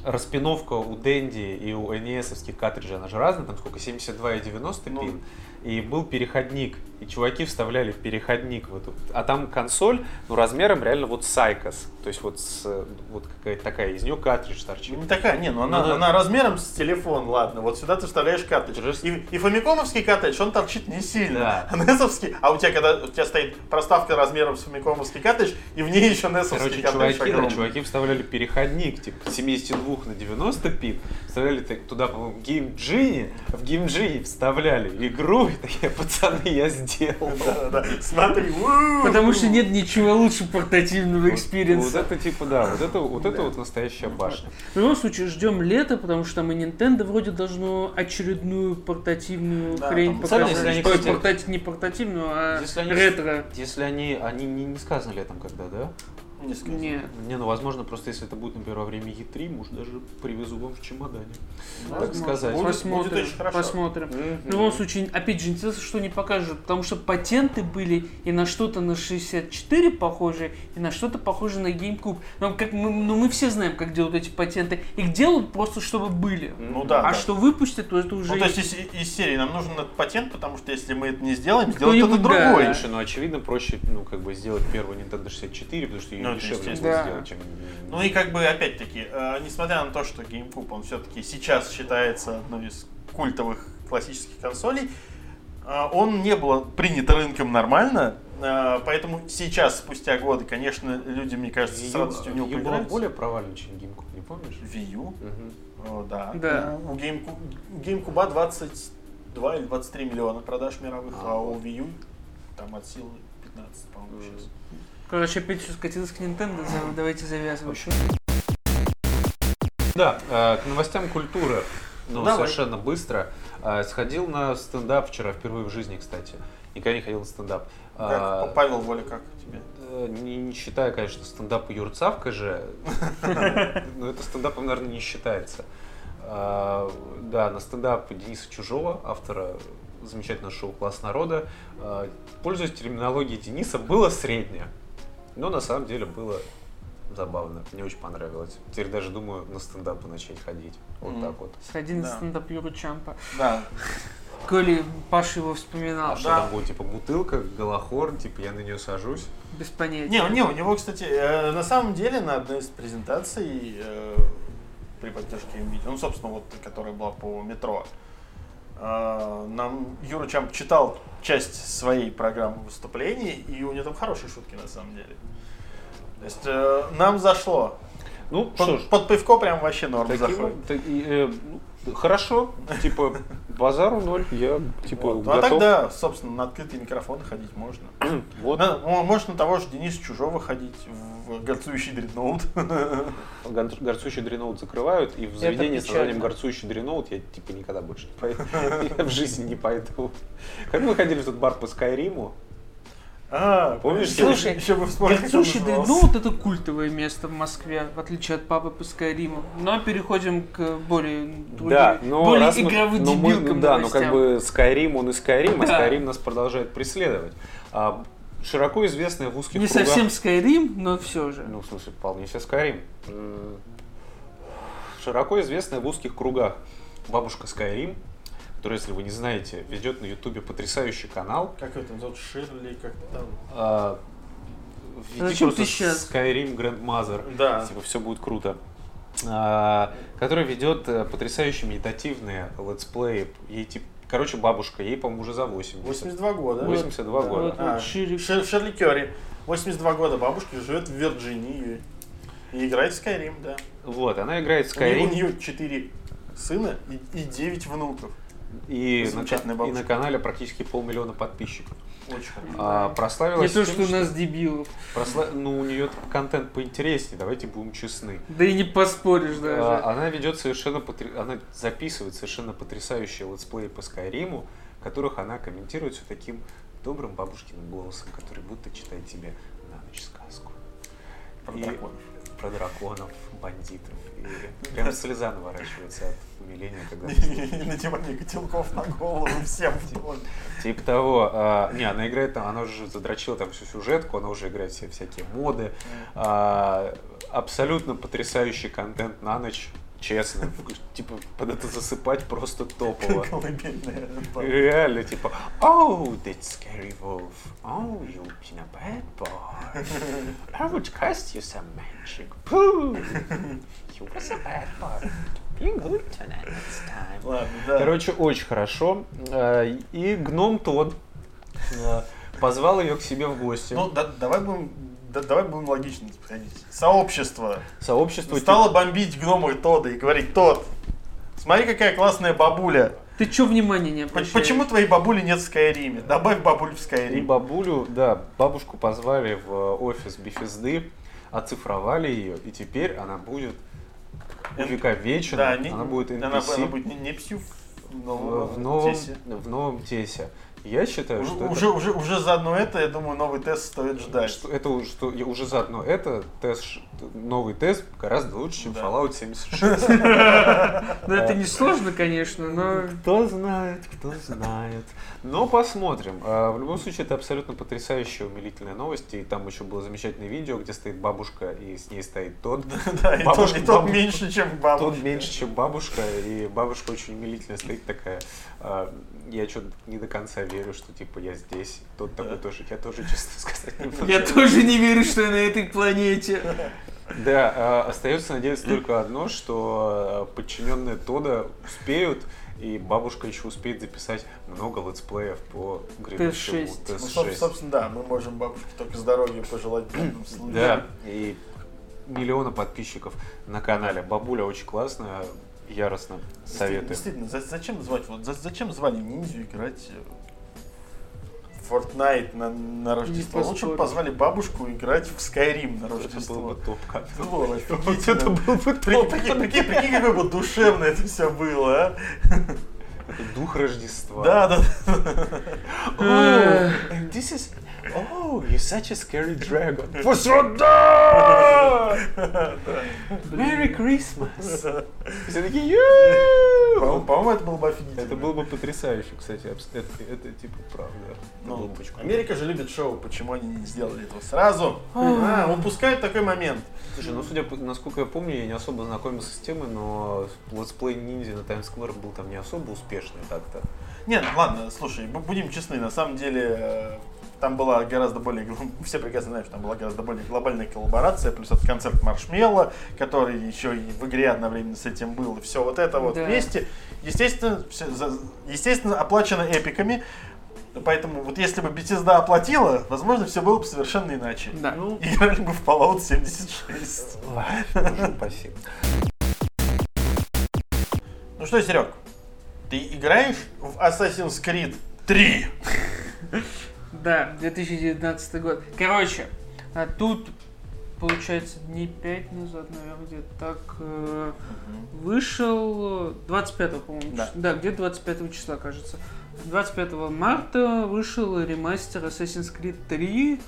распиновка у Дэнди и у NES-овских картриджей, она же разная, там сколько, 72 и 90 Ну. пин, и был переходник и чуваки вставляли переходник в эту. А там консоль, ну, размером реально вот Сайкос. То есть вот, с, вот какая-то такая, из нее картридж торчит. Не такая, не, ну она, Ну, она размером с телефон, ладно. Вот сюда ты вставляешь картридж. С- И, и фамикомовский картридж, он торчит не сильно. Да. А несовский, а у тебя, когда у тебя стоит проставка размером с фамикомовский картридж, и в ней еще несовский Короче, картридж чуваки, да, чуваки вставляли переходник, типа, с 72 на 90 пин, вставляли туда, по-моему, Game Genie, в Game Genie вставляли игру, и такие, пацаны, я сделал. Да, да. Смотри. Потому что нет ничего лучше портативного Вот experience а. это типа, да, вот это вот, это вот настоящая башня. В любом случае, ждем лета, потому что там и Nintendo вроде должно очередную портативную хрень показать. не портативную, а ретро. Если они, они не, сказано летом когда, да? Не сказано. Не. Не, ну возможно, просто если это будет, например, во время E3, может даже привезу вам в чемодане. Ну, Так сказать. Будет- посмотрим, будет очень хорошо. посмотрим. В любом случае, опять же, интересно, что они покажут, потому что патенты были и на что-то на 64 похожие, и на что-то похожее на GameCube. Но как мы, ну, мы все знаем, как делают эти патенты. Их делают просто, чтобы были. Ну да, а да. что выпустят, то это уже... Ну, то есть из, из серии нам нужен этот патент, потому что если мы это не сделаем, сделает кто-то да. другой. Слушай, ну очевидно проще, ну как бы сделать первую Nintendo 64, потому что ее Ну, это дешевле будет. Да. сделать, чем. Ну и как бы опять-таки, э, несмотря на то, что GameCube, он все-таки сейчас считается одной из культовых классических консолей, э, он не был принят рынком нормально, э, поэтому сейчас, спустя годы, конечно, люди, мне кажется, с радостью в него Wii U была более провальна, чем GameCube, не помнишь? Wii U, Мгм. О, да. Да. У, у GameCube, GameCube 22 или 23 миллиона продаж мировых, а, А, у. Wii U там от силы 15, по-моему, сейчас. Короче, опять все скатилось к Nintendo, давайте завязывать. Да, э, к новостям культуры. Ну, Давай. совершенно быстро. Э, Сходил на стендап вчера, впервые в жизни, кстати. Никогда не ходил на стендап. Как, А, Павел Воля, как тебе? э, Не, не считая, конечно, стендапа Юрцавка же, но это стендапом, наверное, не считается. А, Да, на стендап Дениса Чужого, автора замечательного шоу «Класс народа», пользуясь терминологией Дениса, было среднее. Но на самом деле было забавно. Мне очень понравилось. Теперь даже думаю на стендапы начать ходить. Вот Мгм. так вот. Сходи на Да. стендап Юру Чампа. Да. Коли Паша его вспоминал. А что да. там будет, типа, бутылка, голохор, типа, я на нее сажусь. Без понятия. Не, не, у него, кстати, э, на самом деле на одной из презентаций э, при поддержке NVIDIA, ну, собственно, вот, которая была по метро, э, нам Юра Чамп читал часть своей программы выступлений, и у него там хорошие шутки, на самом деле. То есть э, нам зашло. Ну, что ж, Под, под пивко прям вообще норм Таким, заходит. так- э, ну, хорошо, типа, базару ноль, я, типа, Вот. Ну, а готов. тогда, собственно, на открытый микрофон ходить можно. Вот, На- мо- можно на того же Дениса Чужого ходить в горцующий дредноут. гор- горцующий дреноут закрывают, и в заведение с названием горцующий дреноут я, типа, никогда больше не пойду. Я в жизни не пойду. Как мы ходили в тот бар по Скайриму, А, Помнишь, Слушай, еще бы Горцующий назывался. Дредноут это культовое место в Москве, в отличие от папы по Скайриму. Но переходим к более, Да, но более мы- игровым мы- дебилкам Да, но как новостям. бы Skyrim, он и Skyrim, а Да. Skyrim нас продолжает преследовать. А, широко известная в узких Не кругах... совсем Skyrim, но все же. Ну, в смысле, вполне себе Skyrim. М, Широко известная в узких кругах бабушка Skyrim, которая, если вы не знаете, ведет на ютубе потрясающий канал. Как это зовут? Ширли, как-то там. А, Зачем ты щас? Skyrim Grandmother. Да. Типа все будет круто. А, которая ведет э, потрясающие медитативные летсплеи. Ей типа, короче, бабушка, ей, по-моему, уже за 80. 82 года. 82 года. Вот, А. Шер- Шерли Керри. 82 года бабушка живет в Вирджинии и играет в Skyrim, да. Вот, она играет в У нее- Skyrim. У нее 4 сына и, и 9 внуков. И на, и на канале практически полмиллиона подписчиков. Очень хорошо. А, Не прославилась то, тем, что у нас дебилов. просла- Ну, у нее контент поинтереснее, давайте будем честны. Да и не поспоришь А, даже. Она ведет совершенно потр- она записывает совершенно потрясающие летсплеи по Скайриму, в которых она комментирует все таким добрым бабушкиным голосом, который будто читает тебе на ночь сказку. Про и- драконов. Про драконов, бандитов. И прям слеза наворачивается от умиления, когда И надевание котелков на голову всем доме. Типа того, а, не, она играет там, она уже задрочила там всю сюжетку, она уже играет все всякие моды, а, абсолютно потрясающий контент на ночь, Честно. Типа, под это засыпать просто топово. Реально, типа, oh, that scary wolf. Oh, you've been a bad boy. I would cast you some magic. Pooh. You was a bad boy. Ладно, да. Короче, очень хорошо. Э, И гном тот э, позвал ее к себе в гости. Ну, да- давай будем да- давай будем логично подходить. Сообщество Сообщество стало бомбить гнома Тода и говорить, Тод, смотри, какая классная бабуля. Ты чё внимания не обращаешь? Почему твоей бабули нет в Скайриме? Добавь бабуль в И Скайрим. бабулю, да, бабушку позвали в офис Бифизды, оцифровали ее, и теперь она будет увековечена, Да, не- она будет она, NPC она будет не, не псю в в, новом, в новом, тесе. в новом тесе. Я считаю, Уже, что это- уже, уже, уже заодно это, я думаю, новый тест стоит ждать. Что это уже, что я уже заодно это тест, новый тест гораздо лучше, чем Да. Fallout 76. Ну это не сложно, конечно, но... Кто знает, кто знает. Но посмотрим. А, В любом случае, это абсолютно потрясающая, умилительная новость. И там еще было замечательное видео, где стоит бабушка, и с ней стоит тот. Да, и Бабушка- тот, тот бабушка- меньше, чем Тот бабушка. меньше, чем бабушка, и бабушка очень умилительная стоит такая. а, Я что-то не до конца верю, что типа я здесь. Тот такой Да. тоже. Я тоже, честно сказать, не Я тоже не верю, что я на этой планете. Да, а, остается надеяться только одно, что а, подчиненные Тода успеют, и бабушка еще успеет записать много летсплеев по грядущему TS6. Ну, TS6. соб- собственно, да, мы можем бабушке только здоровья пожелать. Да, и миллиона подписчиков на канале. Бабуля очень классная, яростно советую. Действительно, за- зачем звать, вот, за- зачем звали ниндзю играть э, Fortnite на, на Рождество? Лучше бы позвали бабушку играть в Skyrim на Это был Рождество. бы топ Это было Вот это был бы Прикинь, топ прикинь, прикинь, бы душевно это все было, а? Это дух Рождества. Да, да. Oh, and this is... Oh, you're such a scary dragon. Merry Christmas! Все такие, По-моему, это было бы офигительно. Это было бы потрясающе, кстати. Это, типа правда. Ну. Америка же любит шоу, почему они не сделали этого сразу? А, упускают такой момент. Слушай, ну судя по, насколько я помню, я не особо знакомился с темой, но let's play Ninja на Times Square был там не особо успешный так-то. Нет, ладно, слушай, бу- будем честны, на самом деле э, там была гораздо более, все прекрасно знают, что там была гораздо более глобальная коллаборация, плюс этот концерт Маршмелла, который еще и в игре одновременно с этим был, и все вот это вот Да. вместе, естественно, за- естественно, оплачено эпиками, поэтому вот если бы Bethesda оплатила, возможно, все было бы совершенно иначе. Да. Ну, играли бы в Fallout 76. Боже упаси. Ну что, Серег, ты играешь в Assassin's Creed 3? Да, 2019 год. Короче, а тут, получается, дней 5 назад, наверное, где-то так э, вышел 25 по-моему. Да. Да, где-то 25 числа, кажется. 25 марта вышел ремастер Assassin's Creed 3,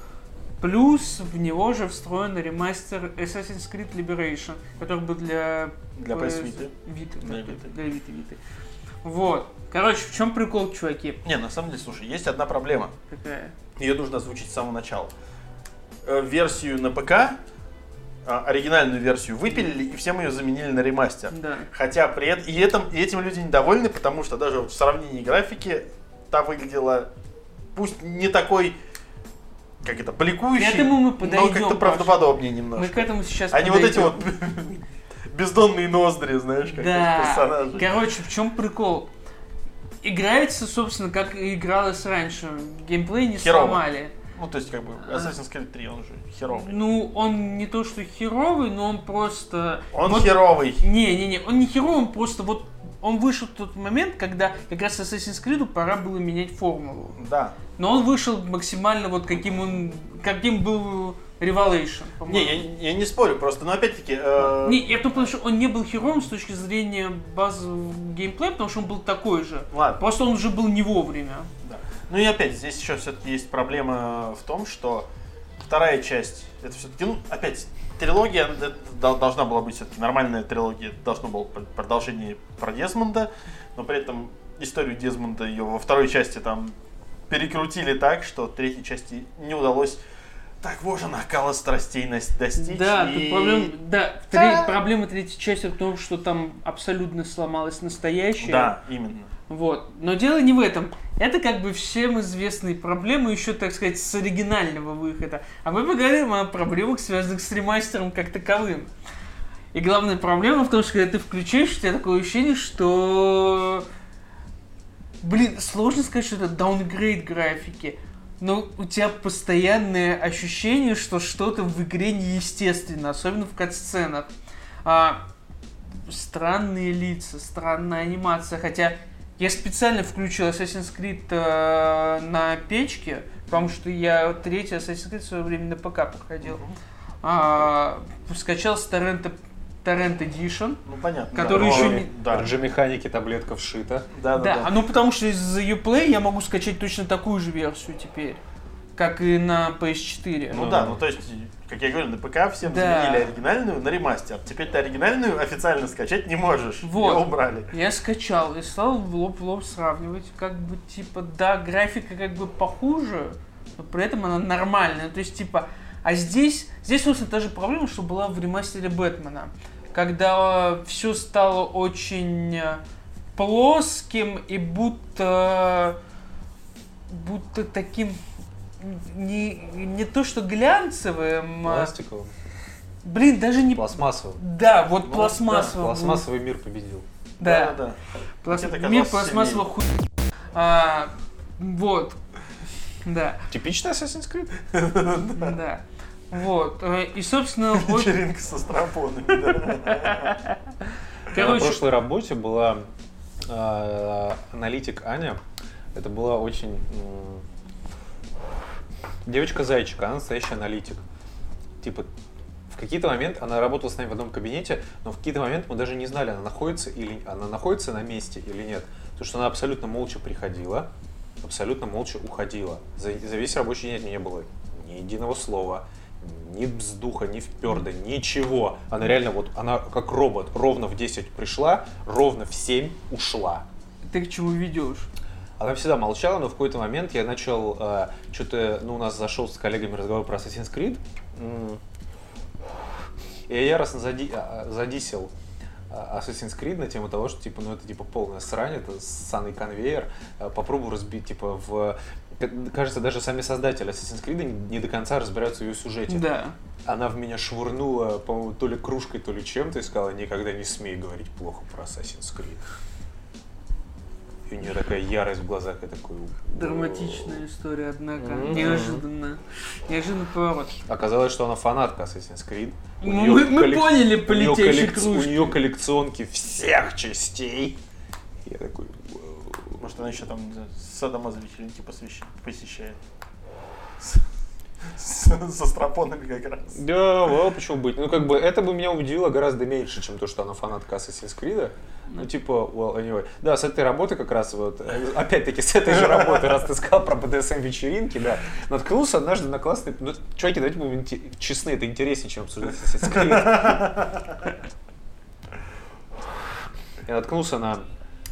плюс в него же встроен ремастер Assassin's Creed Liberation, который был для Для PS Vita. Vita, Для да, Vita. для Vita, Vita. Вот. Короче, в чем прикол, чуваки? Не, на самом деле, слушай, есть одна проблема. Какая? Ее нужно озвучить с самого начала. Э, Версию на ПК, а, оригинальную версию выпилили, и всем ее заменили на ремастер. Да. Хотя при этом, и, этом, и этим люди недовольны, потому что даже вот в сравнении графики та выглядела, пусть не такой, как это, бликующий, К этому мы но подойдем, как-то Паш. правдоподобнее Мы немножко. к этому сейчас А не вот эти подойдем. вот бездонные ноздри, знаешь, как Да. персонажей. Короче, в чем прикол? Играется, собственно, как и игралось раньше. Геймплей не Херово. сломали. Ну, то есть, как бы, Assassin's Creed 3, он же херовый. Ну, он не то что херовый, но он просто... Он вот- херовый. Не-не-не, он не херовый, он просто вот... Он вышел в тот момент, когда как раз Assassin's Creed пора было менять формулу. Да. Но он вышел максимально вот каким он... Каким был Revelation, Не, я, я не спорю, просто, но опять-таки... э, Не, я потому что он не был херовым с точки зрения базового геймплея, потому что он был такой же. Ладно. Просто он уже был не вовремя. Да. Ну и опять, здесь еще все-таки есть проблема в том, что вторая часть, это все-таки, ну, опять, трилогия должна была быть все-таки нормальная трилогия, это должно было продолжение про Дезмонда, но при этом историю Дезмонда ее во второй части там перекрутили так, что третьей части не удалось такого же накала страстей нас- достичь. Да, и... тут проблем, да, в тре- проблема третьей части в том, что там абсолютно сломалось настоящее. Да, именно. Вот. Но дело не в этом. Это как бы всем известные проблемы, еще, так сказать, с оригинального выхода. А мы поговорим о проблемах, связанных с ремастером как таковым. И главная проблема в том, что когда ты включаешь, у тебя такое ощущение, что... Блин, сложно сказать, что это даунгрейд графики. Но у тебя постоянное ощущение, что что-то в игре неестественно, особенно в катсценах. А, странные лица, странная анимация, хотя я специально включил Assassin's Creed э, на печке, потому что я третий Assassin's Creed в свое время на ПК проходил. А, скачал с торрента Torrent Edition. Ну, понятно. Который да. еще Ну, не- Да, RG-механики таблетка вшита. да, да. Да, да. ну потому что из Uplay я могу скачать точно такую же версию теперь, как и на PS4. Ну Ну, да, ну то есть, как я говорю, на ПК всем Да. заменили оригинальную на ремастер. Теперь ты оригинальную официально скачать не можешь. Вот. Ее убрали. Я скачал и стал в лоб в лоб сравнивать, как бы типа, да, графика как бы похуже, но при этом она нормальная. То есть типа, а здесь, здесь, собственно, та же проблема, что была в ремастере Бэтмена, когда все стало очень э, плоским и будто, будто таким не, не то что глянцевым, а, Пластиковым. блин, даже не... Пластмассовым. Да, вот Ну, пластмассовым. Пластмассовый мир победил. Да. да. Пласт- Тебе Мир пластмассовых хуй. А, вот. Да, Типичный Assassin's Creed. да. Вот. э, И, собственно, вот, Вечеринка со стропонами. да. На прошлой работе была э, аналитик Аня. Это была очень м, девочка-зайчик, она настоящий аналитик. Типа, в какие-то моменты она работала с нами в одном кабинете, но в какие-то моменты мы даже не знали, она находится или она находится на месте или нет. Потому что она абсолютно молча приходила, абсолютно молча уходила. За, за весь рабочий день не было ни единого слова, ни вздуха, ни вперда, ничего. Она реально вот, она как робот, ровно в 10 пришла, ровно в 7 ушла. ты к чему ведешь? Она всегда молчала, но в какой-то момент я начал что-то, ну, у нас зашел с коллегами разговор про Assassin's Creed. И я яростно зади- а, а, задисел а, Assassin's Creed на тему того, что типа, ну это типа полная срань, это ссаный конвейер. А, Попробую разбить, типа, в... Кажется, даже сами создатели Assassin's Creed не, не до конца разбираются в ее сюжете. Да. Она в меня швырнула, по-моему, то ли кружкой, то ли чем-то, и сказала, никогда не смей говорить плохо про Assassin's Creed. И у нее такая ярость в глазах, я такой... Драматичная история, однако. Мгм. Неожиданно. Неожиданный поворот. Оказалось, что она фанатка Assassin's Creed. У Ну, мы- мы коллек- поняли по у летящей коллек-. У нее коллекционки всех частей. Я такой... Может, она еще там садомаза вечеринки посвящ- посещает. С- с- Со стропонами как раз. Да, well, почему быть? Ну, как бы, это бы меня удивило гораздо меньше, чем то, что она фанатка Assassin's Creed. Ну, типа, well, anyway. Да, с этой работы как раз вот, э, опять-таки, с этой же работы, раз ты сказал про BDSM вечеринки, да, наткнулся однажды на классный, ну, чуваки, давайте будем честны, это интереснее, чем обсуждать Assassin's Creed. Я наткнулся на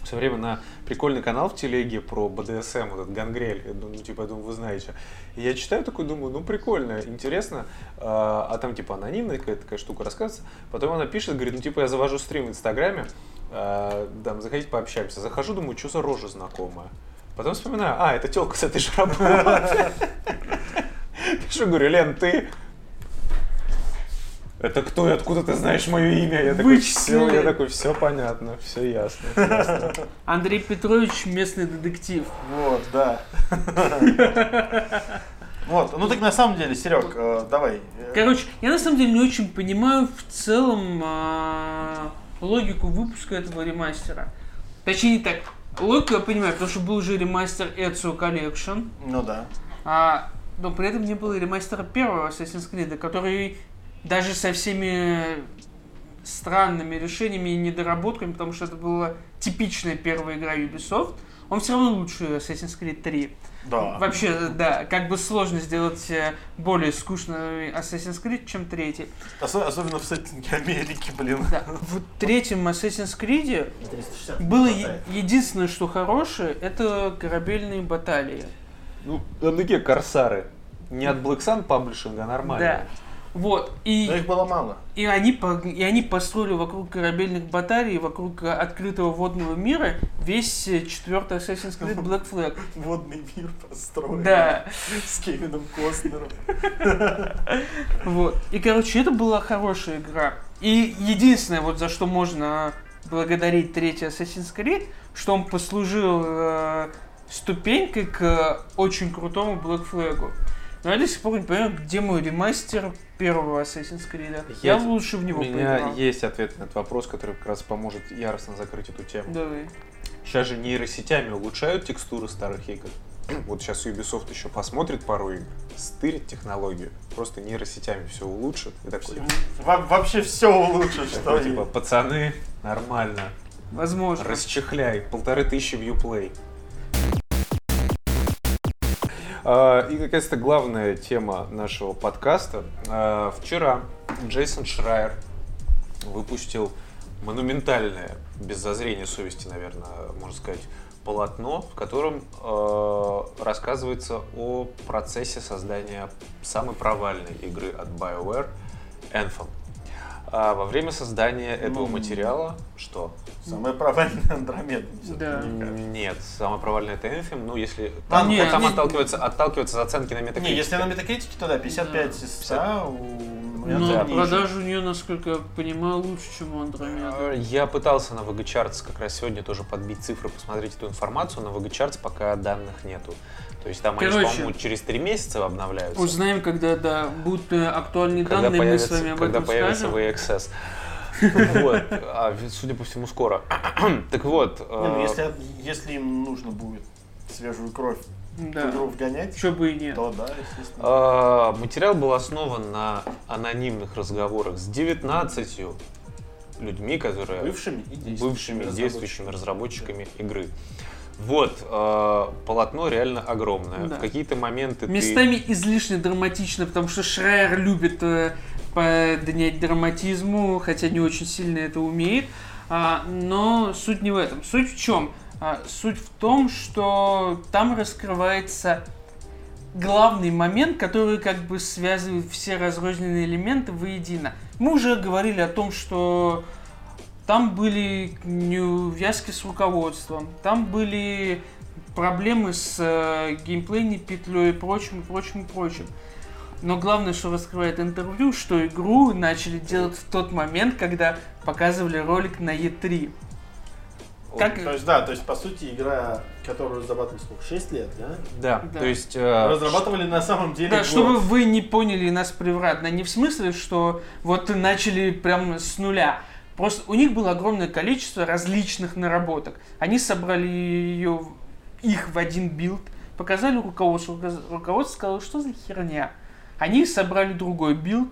все время на прикольный канал в телеге про БДСМ, вот этот Гангрель, я думаю, ну, типа, я думаю, вы знаете. И я читаю такой, думаю, ну, прикольно, интересно, а, а там, типа, анонимная какая-то такая штука рассказывается. Потом она пишет, говорит, ну, типа, я завожу стрим в Инстаграме, а, там, заходите, пообщаемся. Захожу, думаю, что за рожа знакомая. Потом вспоминаю, а, это телка с этой же работы. Пишу, говорю, Лен, ты... Это кто и откуда ты знаешь мое имя? Я такой, все, я такой, все понятно, все ясно. ясно». Андрей Петрович, местный детектив. Вот, да. Вот, ну так на самом деле, Серег, э, давай. Короче, я на самом деле не очень понимаю в целом а, логику выпуска этого ремастера. Точнее не так. Логику я понимаю, потому что был уже ремастер Ezio Collection, Ну да. а, но при этом не было ремастера первого Assassin's Creed, который даже со всеми странными решениями и недоработками, потому что это была типичная первая игра Ubisoft, он все равно лучше Assassin's Creed 3. Да. Вообще, да, как бы сложно сделать э, более скучный Assassin's Creed, чем третий. Осо- Особенно в сеттинге Америки, блин. Да, в третьем Assassin's Creed 360 было е- единственное, что хорошее, это корабельные баталии. Ну, там такие корсары. Не от Black Sun паблишинга, а нормально. Да. Вот. И, Но их было мало. и, они, и они построили вокруг корабельных батарей, вокруг открытого водного мира весь э, четвертый Assassin's Creed Black Flag. Водный мир построен. Да. С Кевином Костнером. Вот. И, короче, это была хорошая игра. И единственное, вот за что можно благодарить третий Assassin's Creed, что он послужил э, ступенькой к очень крутому Black Flag. Но я до сих пор не понимаю, где мой ремастер первого Assassin's Creed. Я, Я- лучше в У него меня поиграл. есть ответ на этот вопрос, который как раз поможет яростно закрыть эту тему. Давай. Сейчас же нейросетями улучшают текстуры старых игр. Вот сейчас Ubisoft еще посмотрит пару игр, стырит технологию, просто нейросетями все улучшит. И такой, Во- Вообще все улучшит, что такой, типа, пацаны, нормально, Возможно. расчехляй, полторы тысячи вьюплей. И наконец-то главная тема нашего подкаста. А, Вчера Джейсон Шрайер выпустил монументальное, без зазрения совести, наверное, можно сказать, полотно, в котором э, рассказывается о процессе создания самой провальной игры от BioWare Anthem. А во время создания этого Ну. материала что? Самая провальная Андромеда. Да. Нет, самая провальная это Anthem, ну если А, там, нет, там нет. отталкивается, отталкивается от оценки на Metacritic. Не, если на метакритике, то да, 55 из 100 у Но. Anthem ниже. продажи у нее, насколько я понимаю, лучше, чем у Э, Андромеда. Я пытался на VG Charts как раз сегодня тоже подбить цифры, посмотреть эту информацию. На VG Charts пока данных нету. То есть там они, Короче. по-моему, через три месяца обновляются. Узнаем, когда да, будут э, актуальные когда данные, появится, мы с вами об когда этом появится. VXS. Вот. А, судя по всему, скоро. Так вот. Не, ну, э, если, если им нужно будет свежую кровь Да. игру вгонять, Чё бы и нет. то да, естественно. А, Материал был основан на анонимных разговорах с 19 людьми, которые Бывшими и действующими бывшими разработчиками. действующими разработчиками игры. Вот, э, полотно реально огромное. Да. В какие-то моменты ты- Местами излишне драматично, потому что Шрайер любит э, поднять драматизму, хотя не очень сильно это умеет. А, но суть не в этом. Суть в чем? А, суть в том, что там раскрывается главный момент, который как бы связывает все разрозненные элементы воедино. Мы уже говорили о том, что там были неувязки с руководством, там были проблемы с э, геймплейной петлей и прочим, прочим, прочим. Но главное, что раскрывает интервью, что игру начали делать в тот момент, когда показывали ролик на E3. Как- То есть, да, то есть, по сути, игра, которую разрабатывали сколько, 6 лет, да? Да, Да. то есть... э, Разрабатывали на самом деле Да, год. чтобы вы не поняли нас превратно, не в смысле, что вот начали прям с нуля. Просто у них было огромное количество различных наработок. Они собрали ее, их в один build, показали руководству. Руководство сказало, что за херня. Они собрали другой билд,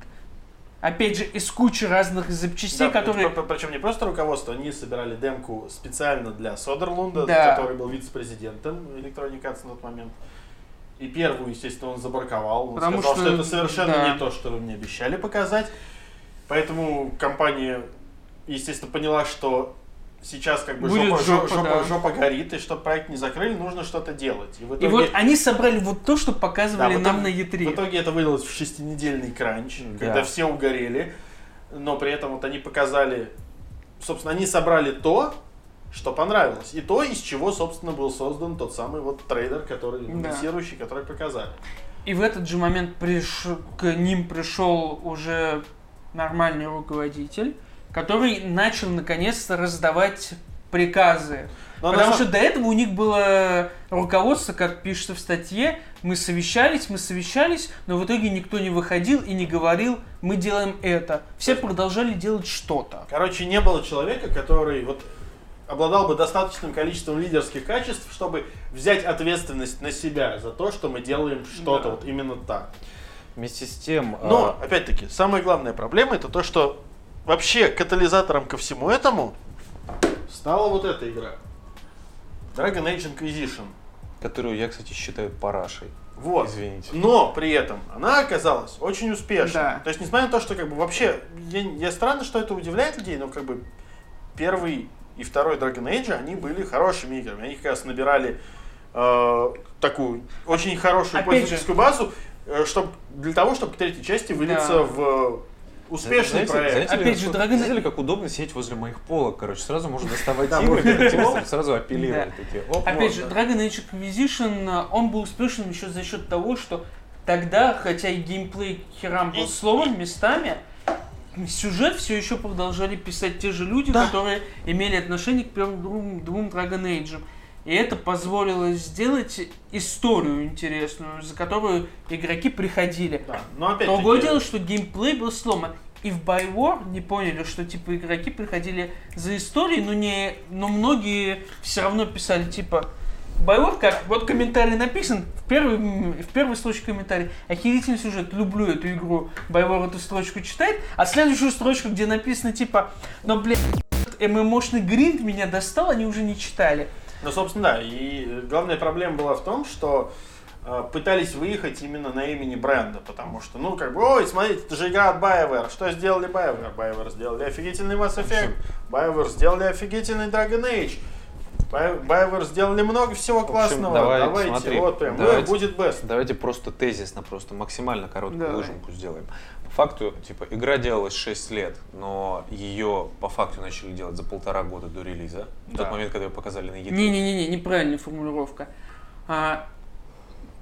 опять же, из кучи разных запчастей, Да, которые... Причем не просто руководство, они собирали демку специально для Содерлунда, Да. который был вице-президентом Electronic Arts на тот момент. И первую, естественно, он забраковал. Он Потому сказал, что, что- это совершенно да. не то, что вы мне обещали показать. Поэтому компания, естественно, поняла, что сейчас как бы Будет жопа, жопа, жопа, да. жопа горит, и чтобы проект не закрыли, нужно что-то делать. И в И итоге, вот они собрали вот то, что да, показывали в нам на итоге- E3. В итоге это вылилось в шестинедельный кранч, Да. когда все угорели, но при этом вот они показали, собственно, они собрали то, что понравилось, и то, из чего, собственно, был создан тот самый вот трейдер, который, Да. анонсирующий, который показали. И в этот же момент приш... к ним пришел уже нормальный руководитель, который начал наконец-то раздавать приказы. Но Потому сам- что до этого у них было руководство, как пишется в статье, мы совещались, мы совещались, но в итоге никто не выходил и не говорил, мы делаем это. Все продолжали делать что-то. Короче, не было человека, который вот обладал бы достаточным количеством лидерских качеств, чтобы взять ответственность на себя за то, что мы делаем что-то Да. вот именно так. Вместе с тем... Но, э, опять-таки, самая главная проблема это то, что вообще катализатором ко всему этому стала вот эта игра. Dragon Age Inquisition. Которую я, кстати, считаю парашей. Вот. Извините. Но при этом она оказалась очень успешной. Да. То есть, несмотря на то, что как бы вообще, я, я странно, что это удивляет людей, но как бы первый и второй Dragon Age, они были хорошими играми. Они как раз набирали э, такую очень хорошую Опять пользовательскую базу. чтобы для того, чтобы к третьей части вылиться Да. в успешный Знаете- проект. знаете Опять же, как- Dragon- знаете ли, как удобно сидеть возле моих полок, короче, сразу можно доставать игры, сразу апеллировать. Опять же. Dragon Age Inquisition, он был успешным еще за счет того, что тогда, хотя и геймплей херам был сломан местами, сюжет все еще продолжали писать те же люди, Да. которые имели отношение к первым двум, двум Dragon Age. И это позволило сделать историю интересную, за которую игроки приходили. Да, но опять Другое дело, что геймплей был сломан. И в BioWar не поняли, что типа игроки приходили за историей, но не, но многие все равно писали типа BioWar как вот комментарий написан в первый в первой строчке комментарий охерительный сюжет, люблю эту игру. BioWar эту строчку читает, а следующую строчку, где написано типа, но блядь ММОшный гринд меня достал, они уже не читали. Ну, собственно, да. И главная проблема была в том, что э, пытались выехать именно на имени бренда, потому что, ну, как бы, ой, смотрите, это же игра от BioWare. Что сделали BioWare? BioWare сделали офигительный Mass Effect, BioWare сделали офигительный DragonAge. Bio- BioWare сделали много всего общем, классного. давай, Давайте, смотри, вот прям, давайте. «Э, будет best. Давайте просто тезисно, просто максимально короткую Давай. выжимку сделаем. По факту, типа, игра делалась 6 лет, но ее по факту начали делать за полтора года до релиза. В Да. тот момент, когда ее показали на E3. Не-не-не, неправильная формулировка. А,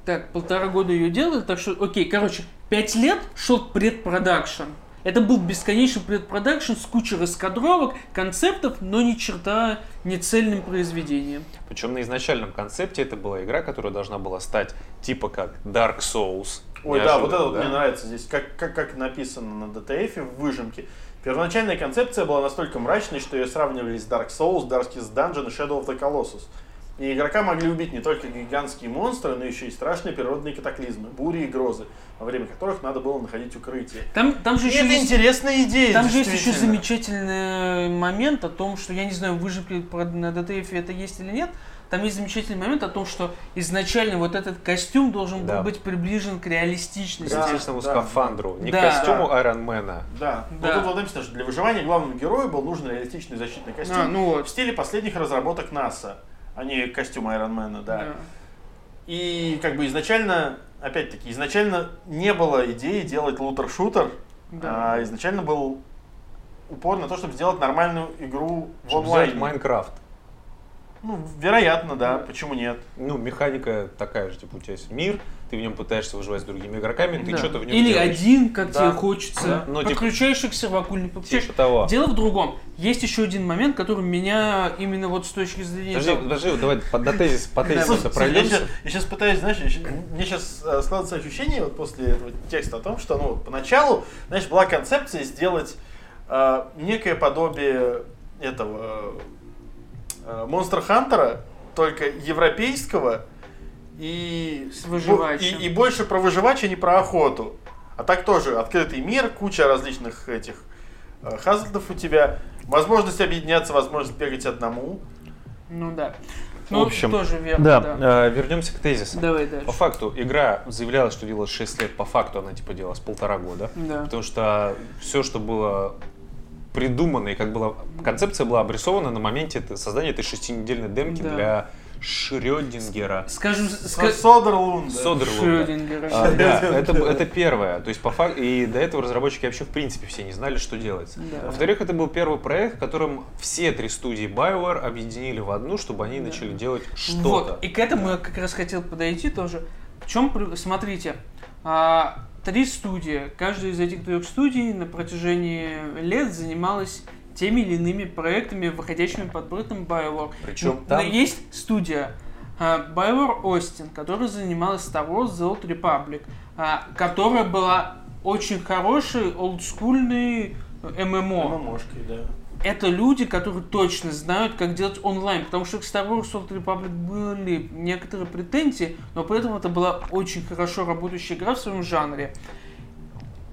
так, полтора года ее делали, так что, окей, короче, пять лет шел предпродакшн. Это был бесконечный предпродакшн с кучей раскадровок, концептов, но ни черта не цельным произведением. Причем на изначальном концепте это была игра, которая должна была стать типа как Dark Souls. Ой, да, вот это вот да? мне нравится здесь, как, как, как написано на DTF в выжимке. Первоначальная концепция была настолько мрачной, что ее сравнивали с Dark Souls, Darkest Dungeon и Shadow of the Colossus. И игрока могли убить не только гигантские монстры, но еще и страшные природные катаклизмы, бури и грозы, во время которых надо было находить укрытие. Там, там же И еще это есть... интересная идея, Там же есть еще замечательный момент о том, что, я не знаю, выжимки про- на DTF это есть или нет, там есть замечательный момент о том, что изначально вот этот костюм должен Да. был быть приближен к реалистичности. Да. Естественному да. скафандру, не Да. костюму Айронмена. Да, Да. но тут вот написано, что для выживания главному герою был нужен реалистичный защитный костюм А, ну в вот. стиле последних разработок НАСА, а не костюм Айронмена, да. И как бы изначально, опять-таки, изначально не было идеи делать лутер-шутер, Да. а изначально был упор на то, чтобы сделать нормальную игру в Чтобы онлайне. Майнкрафт. Ну, вероятно, да, почему нет? Ну, механика такая же, типа у тебя есть мир, ты в нем пытаешься выживать с другими игроками, ты Да. что-то в нем Или делаешь. один, как Да. тебе хочется. Да. Ну, типа- Подключаешься к серваку, не подключаешь. Типа того. Дело в другом. Есть еще один момент, который меня именно вот с точки зрения... Подожди, того- подожди, давай по, до тезис, по тезису Слушай, слушай, я, пройдемся. сейчас, я сейчас пытаюсь, знаешь, мне сейчас складывается ощущение вот после этого текста о том, что, ну, поначалу, знаешь, была концепция сделать э, некое подобие этого э, Монстр Хантера, только европейского и, и, и больше про выживач, а не про охоту. А так тоже открытый мир, куча различных этих э, хазлдов у тебя, возможность объединяться, возможность бегать одному. Ну да. В Ну, общем, тоже верно, Да, да. э, вернемся к тезисам. Давай дальше. По факту, игра заявляла, что делалась 6 лет, по факту она типа делалась полтора года. Да. Потому что все, что было придумано и как была концепция была обрисована на моменте создания этой шестинедельной демки Да. для Шрёдингера. Скажем, ска- Содерлунда. Содерлунда. Шрёдингера. А, да, это, это первое. То есть по факту и до этого разработчики вообще в принципе все не знали, что делается. Да. Во-вторых, это был первый проект, в котором все три студии BioWare объединили в одну, чтобы они Да. начали делать что-то. Вот, и к этому я как раз хотел подойти тоже. В чем, смотрите, а, три студии. Каждая из этих трех студий на протяжении лет занималась теми или иными проектами, выходящими под брендом BioWare. Причем Но там- есть студия а, BioWare Austin, которая занималась Star Wars The Old Republic, а, которая была очень хорошей, олдскульной э, ММО ММОшкой, да. Это люди, которые точно знают, как делать онлайн, потому что к Star Wars Old Republic были некоторые претензии, но при этом это была очень хорошо работающая игра в своем жанре.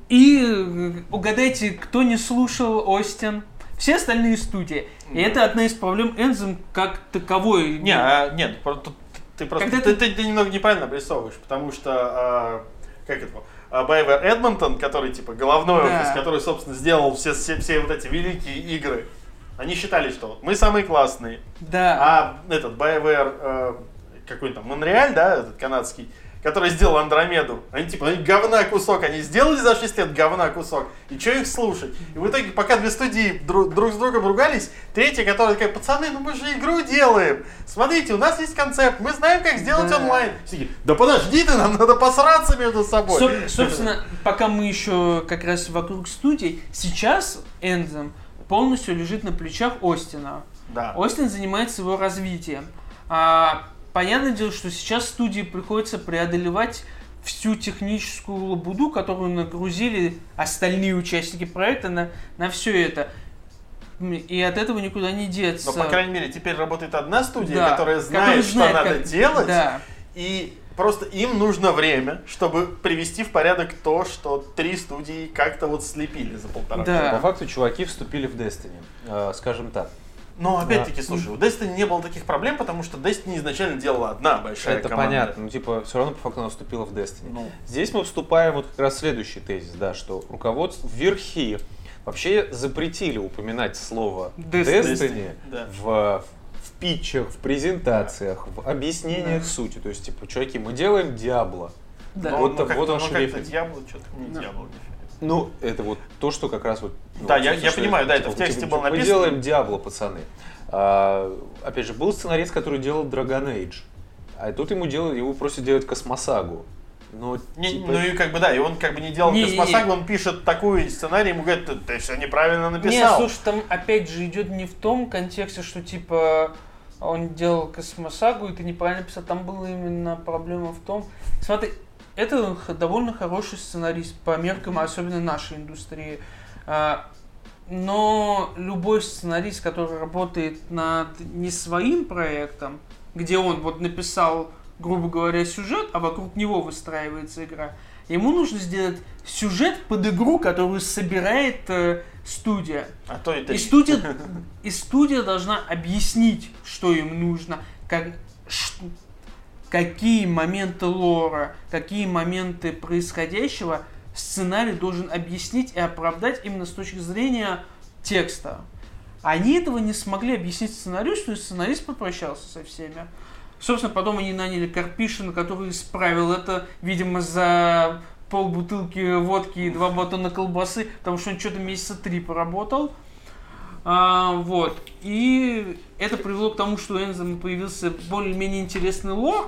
И э, угадайте, кто не слушал Остин? Все остальные студии. И это одна из проблем Энзем как таковой. Не, а, нет, ты просто ты- ты- ты немного неправильно обрисовываешь, потому что а, как это? А, BioWare Эдмонтон, который типа головной Да. офис, который, собственно, сделал все, все, все вот эти великие игры, они считали, что вот мы самые классные. Да. А этот BioWare, э, какой там, Монреаль, да, этот канадский, который сделал Андромеду. Они типа, они говна кусок, они сделали за 6 лет говна кусок. И что их слушать? И в итоге, пока две студии друг, друг с другом ругались, третья, которая такая, пацаны, ну мы же игру делаем. Смотрите, у нас есть концепт, мы знаем, как сделать Да. онлайн. Все да подожди ты, нам надо посраться между собой. Соб- собственно, пока мы еще как раз вокруг студий, сейчас Энзем полностью лежит на плечах Остина. Да. Остин занимается его развитием. А, понятное дело, что сейчас студии приходится преодолевать всю техническую лабуду, которую нагрузили остальные участники проекта на, на все это. И от этого никуда не деться. Но, по крайней мере, теперь работает одна студия, Да, которая знает, которая что знает, надо как- делать. Да. И просто им нужно время, чтобы привести в порядок то, что три студии как-то вот слепили за полтора Да. года. По факту чуваки вступили в Destiny, э, скажем так. Но опять-таки, слушай, у Destiny не было таких проблем, потому что Destiny изначально делала одна большая Это команда. понятно, ну типа все равно по факту она вступила в Destiny. Ну, Здесь мы вступаем вот как раз в следующий тезис, да, что руководство верхи вообще запретили упоминать слово Destiny. Destiny, Да. в, в питчах, в презентациях, в объяснениях Да. сути. То есть, типа, чуваки, мы делаем Диабло. Да. Вот но так- вот но шрифт. как-то Diablo, что-то не Да. Нифига. Ну, это вот то, что как раз вот... ну, Да, вот, я- собственно, я что понимаю, да, это в тексте было Мы написано. делаем Диабло, пацаны. А, опять же, был сценарист, который делал Dragon Age. А тут ему делают, его просят делать Космосагу. Но, Не- типа, Ну и как бы да, и он как бы не делал Не-не-не. космосагу, он пишет такой сценарий, ему говорят, ты, ты все неправильно Не, написал. слушай, там опять же идет не в том контексте, что типа он делал космосагу, и ты неправильно писал. Там была именно проблема в том. Смотри, это довольно хороший сценарист по меркам, особенно нашей индустрии. А, Но любой сценарист, который работает над не своим проектом, где он вот написал, грубо говоря, сюжет, а вокруг него выстраивается игра, ему нужно сделать сюжет под игру, которую собирает э, студия. А то это И студия, и студия должна объяснить, что им нужно, как, какие моменты лора, какие моменты происходящего сценарий должен объяснить и оправдать именно с точки зрения текста. Они этого не смогли объяснить сценаристу, и сценарист попрощался со всеми. Собственно, потом они наняли Карпишина, который исправил это, видимо, за полбутылки водки и два батона колбасы, потому что он что-то месяца три поработал. А, вот. И это привело к тому, что у Энзема появился более-менее интересный лор,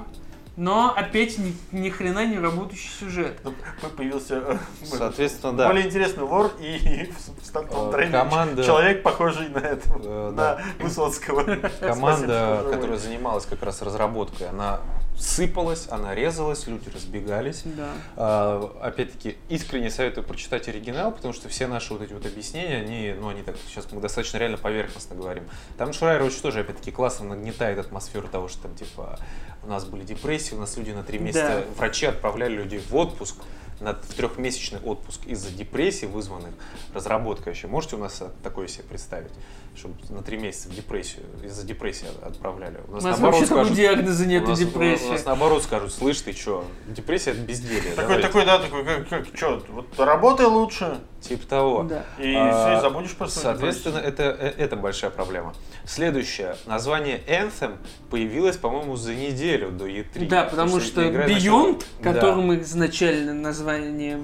но опять ни, ни хрена не работающий сюжет. Ну, появился э, Соответственно, да. более интересный лор и в стартовом Э, трейлере команда- человек, похожий на этого, Э, на да. Высоцкого. Команда, которая занималась как раз разработкой, она сыпалась, она резалась, люди разбегались. Да. А, опять-таки, искренне советую прочитать оригинал, потому что все наши вот эти вот объяснения, они, ну, они так, сейчас мы достаточно реально поверхностно говорим. Там Шрайер очень тоже, опять-таки, классно нагнетает атмосферу того, что там, типа, у нас были депрессии, у нас люди на три месяца, врачи отправляли людей в отпуск, на, в трехмесячный отпуск из-за депрессий, вызванных разработкой вообще. Можете у нас такое себе представить? Чтобы на три месяца в депрессию, из-за депрессии отправляли. У У нас, нас наоборот, скажут, диагноза у нет, нас, депрессия. у нас наоборот скажут, слышь, ты что, депрессия это безделье. Такой, давай». такой, да, такой, как, как, что, вот работай лучше, Типа того. Да. и А, все, и забудешь про Соответственно, это, э, это большая проблема. Следующее. Название Anthem появилось, по-моему, за неделю до E3. Да, потому что Beyond, начала- Да. которым изначально название,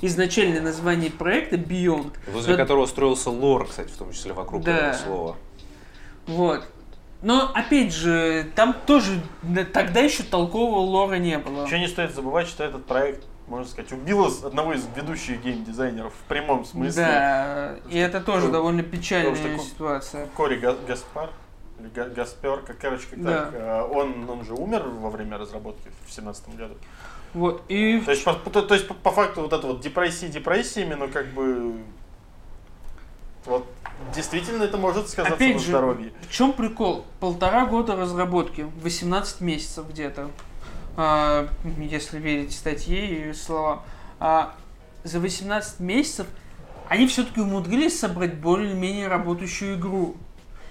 изначальное название проекта Beyond, Возле Вот- которого строился лор, кстати, в том числе вокруг Да. Слова. вот. Но опять же, там тоже тогда еще толкового лора не было. Еще не стоит забывать, что этот проект, можно сказать, убил из- одного из ведущих геймдизайнеров в прямом смысле. Да, и это тоже что- довольно печальная потому что- ситуация. Кори Га- Гаспар, или Га- Гаспер, как, короче, как Да. так, э, он, он же умер во время разработки в семнадцатом году. Вот, и То есть, по, то, то есть по, по факту вот это вот депрессии депрессиями, но как бы вот действительно это может сказаться Опять на же, здоровье. В чем прикол? Полтора года разработки, 18 месяцев где-то, а, если верить статье и словам. А, за 18 месяцев они все-таки умудрились собрать более-менее работающую игру.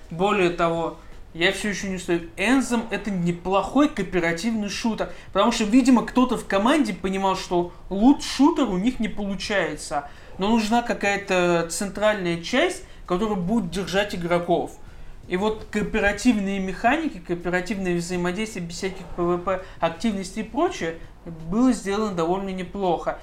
Более того, я все еще настою, Anthem это неплохой кооперативный шутер. Потому что, видимо, кто-то в команде понимал, что лут-шутер у них не получается. Но нужна какая-то центральная часть, которая будет держать игроков. И вот кооперативные механики, кооперативное взаимодействие без всяких ПВП активностей и прочее было сделано довольно неплохо.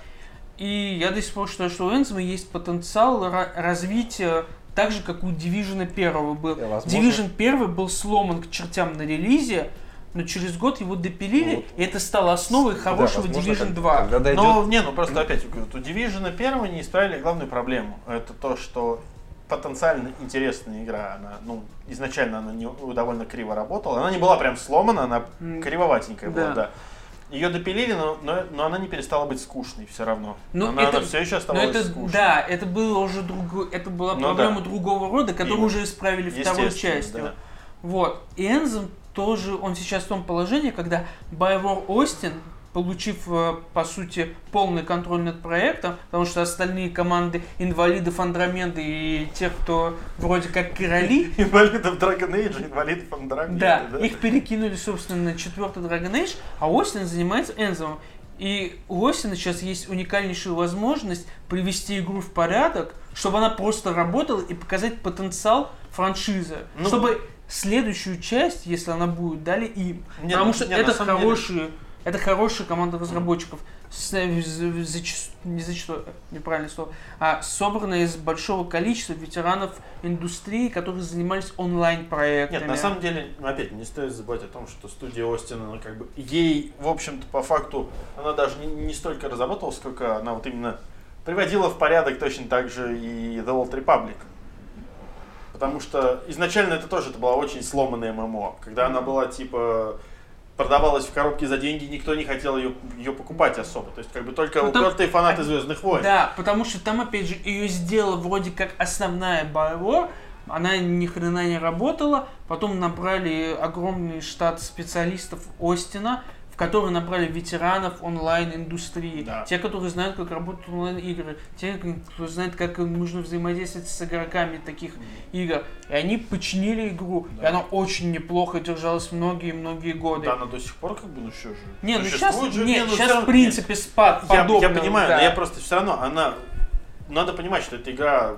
И я до сих пор считаю, что у Энзема есть потенциал развития так же, как у Division 1 был. Возможно. Division 1 был сломан к чертям на релизе, но через год его допилили, Ну, вот. и это стало основой хорошего Да, возможно, Division как- 2. Когда дойдет... Но, не, ну просто опять, говорю, у Division первого не исправили главную проблему. Это то, что потенциально интересная игра, она, ну, изначально она не, довольно криво работала. Она не была прям сломана, она кривоватенькая была, да. да. Ее допилили, но, но, но она не перестала быть скучной все равно. Ну, она, это- все еще Но оставалась это, скучной. да, это было уже другое, это была Ну проблема да. другого рода, которую Именно. уже исправили второй частью. да. Вот. И Энзем тоже, он сейчас в том положении, когда BioWare Остин, получив, э, по сути, полный контроль над проектом, потому что остальные команды инвалидов Андромеды и тех, кто вроде как короли, Инвалидов Dragon Age, инвалидов Андромеды, да, да? их перекинули, собственно, на четвертый Dragon Age, а Остин занимается Энзомом. И у Остина сейчас есть уникальнейшая возможность привести игру в порядок, чтобы она просто работала и показать потенциал франшизы. Ну. чтобы следующую часть, если она будет, дали им. Нет, Потому ну, что нет, это самом деле- хорошие, это хорошая команда разработчиков. За- зачаст- не зачастую, неправильное слово, а собранная из большого количества ветеранов индустрии, которые занимались онлайн-проектами. Нет, на самом деле, ну, опять, не стоит забывать о том, что студия Остин, она как бы, ей, в общем-то, по факту, она даже не, не столько разработала, сколько она вот именно приводила в порядок точно так же и The Old Republic. Потому что изначально это тоже это была очень сломанная ММО. Когда она была типа продавалась в коробке за деньги, никто не хотел ее, ее покупать особо. То есть как бы только Ну, там- упертые фанаты Звездных войн. Да, потому что там, опять же, ее сделала вроде как основная BioWare, она ни хрена не работала, потом набрали огромный штат специалистов Остина, в который набрали ветеранов онлайн-индустрии, Да. те, которые знают, как работают онлайн-игры, те, кто знает, как нужно взаимодействовать с игроками таких игр. И они починили игру, и Да. она очень неплохо держалась многие-многие годы. Да, она до сих пор как бы, ну что же. Не, ну сейчас, же, не, ну, сейчас равно- в принципе спад Я, я подобного, понимаю, да. но я просто все равно, она... Надо понимать, что эта игра,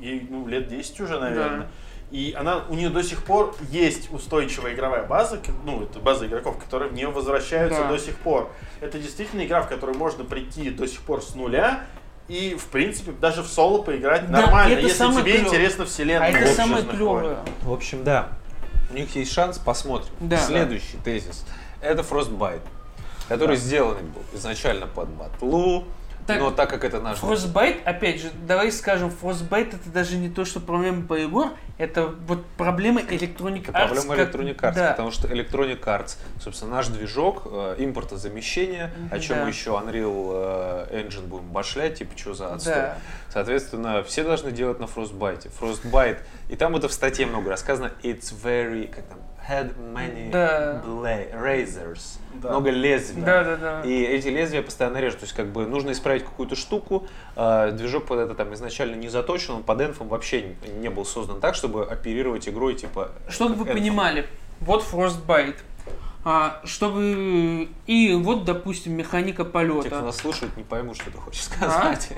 ей ну, лет 10 уже, наверное. Да. И она, у нее до сих пор есть устойчивая игровая база, ну, это база игроков, которые в нее возвращаются Да. до сих пор. Это действительно игра, в которую можно прийти до сих пор с нуля, и, в принципе, даже в соло поиграть Да, нормально, это если тебе клёвое. интересна вселенная. А это «Звездных самое войн». клевое. В общем, да. У них есть шанс, посмотрим. Да. Следующий тезис. Это Frostbite, который Да. сделанный был изначально под батлу, Так, но так как это наш... Frostbite, опять же, давай скажем, Frostbite это даже не то, что проблема BioWare, это вот проблема Electronic Arts. проблема как- Electronic Arts, да. потому что Electronic Arts, собственно, наш движок, э, импортозамещение, о чем Да. еще Unreal э, Engine будем башлять, типа, что за отстой. Да. Соответственно, все должны делать на Frostbite. Frostbite, и там это в статье много рассказано, it's very, как там, had many Да. bla- razors, Да. много лезвий. Да, да, да. И эти лезвия постоянно режут. То есть, как бы нужно исправить какую-то штуку. э, движок под это там изначально не заточен, он под энфом вообще не, был создан так, чтобы оперировать игрой типа. Чтобы вы Anthem. понимали, вот Frostbite. А, чтобы... И вот, допустим, механика Те, кто полета. нас слушают, не поймут, что ты хочешь сказать.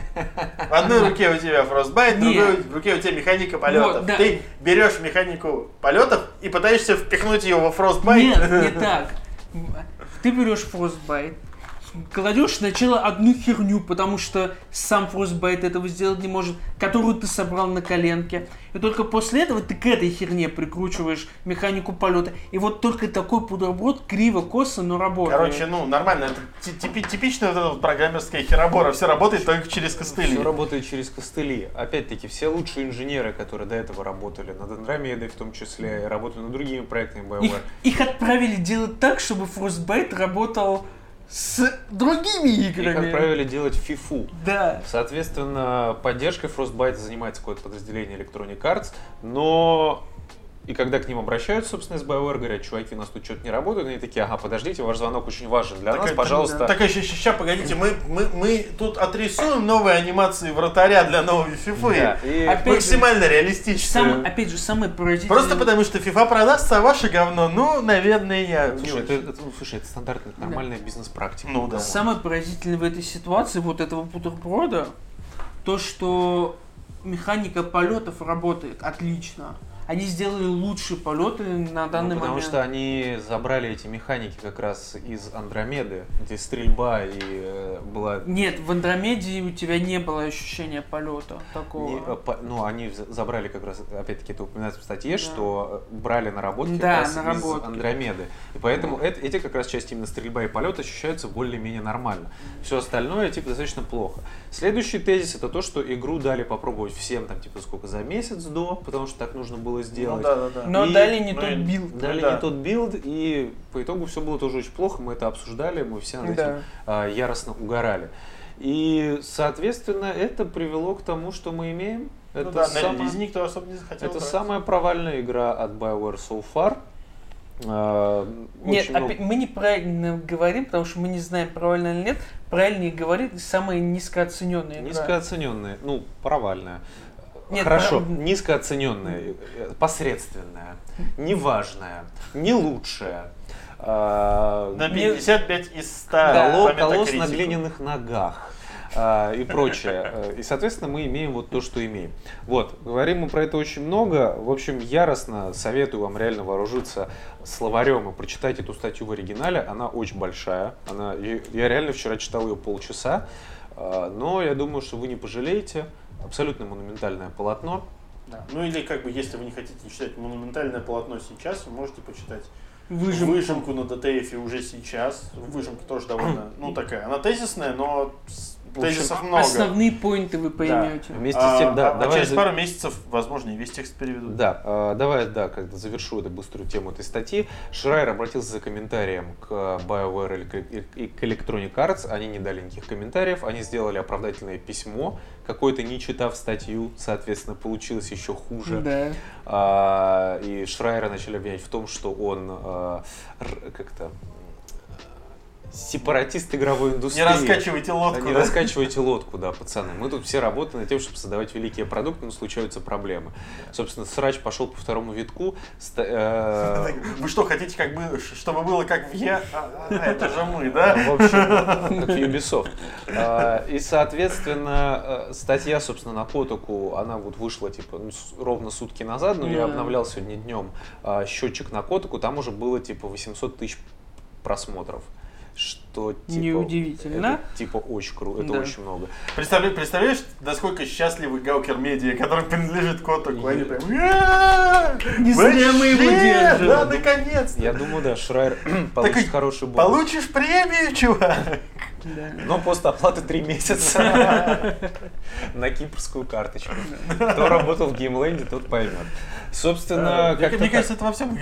В одной руке у тебя Frostbite, в другой руке у тебя механика полетов. Вот, да. Ты берешь механику полетов и пытаешься впихнуть ее во Frostbite. Нет, не так. Ты берешь Frostbite, кладешь сначала одну херню, потому что сам Frostbite этого сделать не может, которую ты собрал на коленке. И только после этого ты к этой херне прикручиваешь механику полета. И вот только такой бутерброд криво, косо, но работает. Короче, ну нормально, это ти- типи- типичная вот эта вот программерская херобора, все работает только через костыли. Все работает через костыли. Опять-таки, все лучшие инженеры, которые до этого работали над Андромедой в том числе, и работали над другими проектами их, BioWare. их отправили делать так, чтобы Frostbite работал с другими играми. отправили делать фифу. Да. Соответственно, поддержкой Frostbite занимается какое-то подразделение Electronic Arts, но и когда к ним обращаются, собственно, из BioWare, говорят, чуваки, у нас тут что-то не работает, они такие, ага, подождите, ваш звонок очень важен для Так нас, это- пожалуйста. Так, сейчас, погодите, мы, мы, мы тут отрисуем новые анимации вратаря для новой фифы. Да, и Опять же, Максимально реалистично. Сам, опять же, самое поразительное... Просто потому, что FIFA продастся, а ваше говно, ну, наверное, я... Слушай, это, это- ну, слушай, это стандартная, нормальная бизнес-практика. Ну да. Самое поразительное в этой ситуации, вот этого бутерброда, то, что механика полетов работает отлично. Они сделали лучшие полеты на данный Ну, потому момент. что они забрали эти механики как раз из Андромеды, где стрельба и э, была... Нет, в Андромеде у тебя не было ощущения полета такого. не- э, по- ну, они забрали как раз, опять-таки, это упоминается в статье, Да. что брали наработки Да, как раз из наработки. Андромеды. И поэтому эт- эти как раз части именно стрельба и полет ощущаются более-менее нормально. Все остальное, типа, достаточно плохо. Следующий тезис это то, что игру дали попробовать всем, там, типа, сколько, за месяц до, потому что так нужно было Ну сделать. да, да, да. Но И- дали не ну тот билд. Дали да. не тот билд, и по итогу все было тоже очень плохо. Мы это обсуждали, мы все над Да. этим а, яростно угорали. И, соответственно, это привело к тому, что мы имеем. Ну это да, на самое- релизе никто особо не захотел. это брать. самая провальная игра от BioWare so far. А, Нет, много- опять, мы неправильно говорим, потому что мы не знаем, правильно или нет. Правильнее говорит самая низкооцененная игра. Низкооцененная, ну, провальная. Нет, Хорошо, прав- низкооцененная, посредственная, неважная, не лучшая. А, На Мне- 55 из 100 Да. Колосс на глиняных ногах а, и прочее. И, соответственно, мы имеем вот то, что имеем. Вот, говорим мы про это очень много. В общем, яростно советую вам реально вооружиться словарем и прочитать эту статью в оригинале. Она очень большая. Она, я реально вчера читал ее полчаса. А, Но я думаю, что вы не пожалеете. Абсолютно монументальное полотно. Да. Ну или как бы, если вы не хотите читать монументальное полотно сейчас, вы можете почитать Выжимку. выжимку на ДТФ уже сейчас. Выжимка тоже довольно, ну такая, она тезисная, но с- тезисов много. Основные поинты вы поймете. Вместе А, с тем, да, а- а давай через за- пару месяцев, возможно, и весь текст переведут. Да, э, давай, да, как завершу эту быструю тему этой статьи. Шрайер обратился за комментарием к BioWare и к- Electronic Arts. Они не дали никаких комментариев, они сделали оправдательное письмо, какое-то не читав статью, соответственно, получилось еще хуже. Да. А, и Шрайера начали обвинять в том, что он а, как-то сепаратист игровой Не индустрии. раскачивайте лодку. Не да? раскачивайте лодку, да, пацаны. Мы тут все работаем над тем, чтобы создавать великие продукты, но случаются проблемы. Собственно, срач пошел по второму витку. э, Вы что, хотите, как бы, чтобы было как в Е? А, а, Это же мы, да? В общем, как Ubisoft. А, И, соответственно, э, статья, собственно, на Котоку, она вот вышла, типа, ну, ровно сутки назад, но я обновлял сегодня днем а, счетчик на Котоку, там уже было, типа, 800 тысяч просмотров. Что, типа... Неудивительно. это, типа, очень круто, это Да. очень много. Представляешь, представляешь, насколько счастливы Гаукер Медиа, который принадлежит Котаку. Они прям... Не зря мы его «Вообще, держим». Да, наконец-то. Я думаю, да, Шрайер получит хороший бонус. Получишь премию, чувак. Да. Но после оплаты 3 месяца на кипрскую карточку. Кто работал в геймленде, тот поймет. Собственно, Мне как мне кажется, это во всем.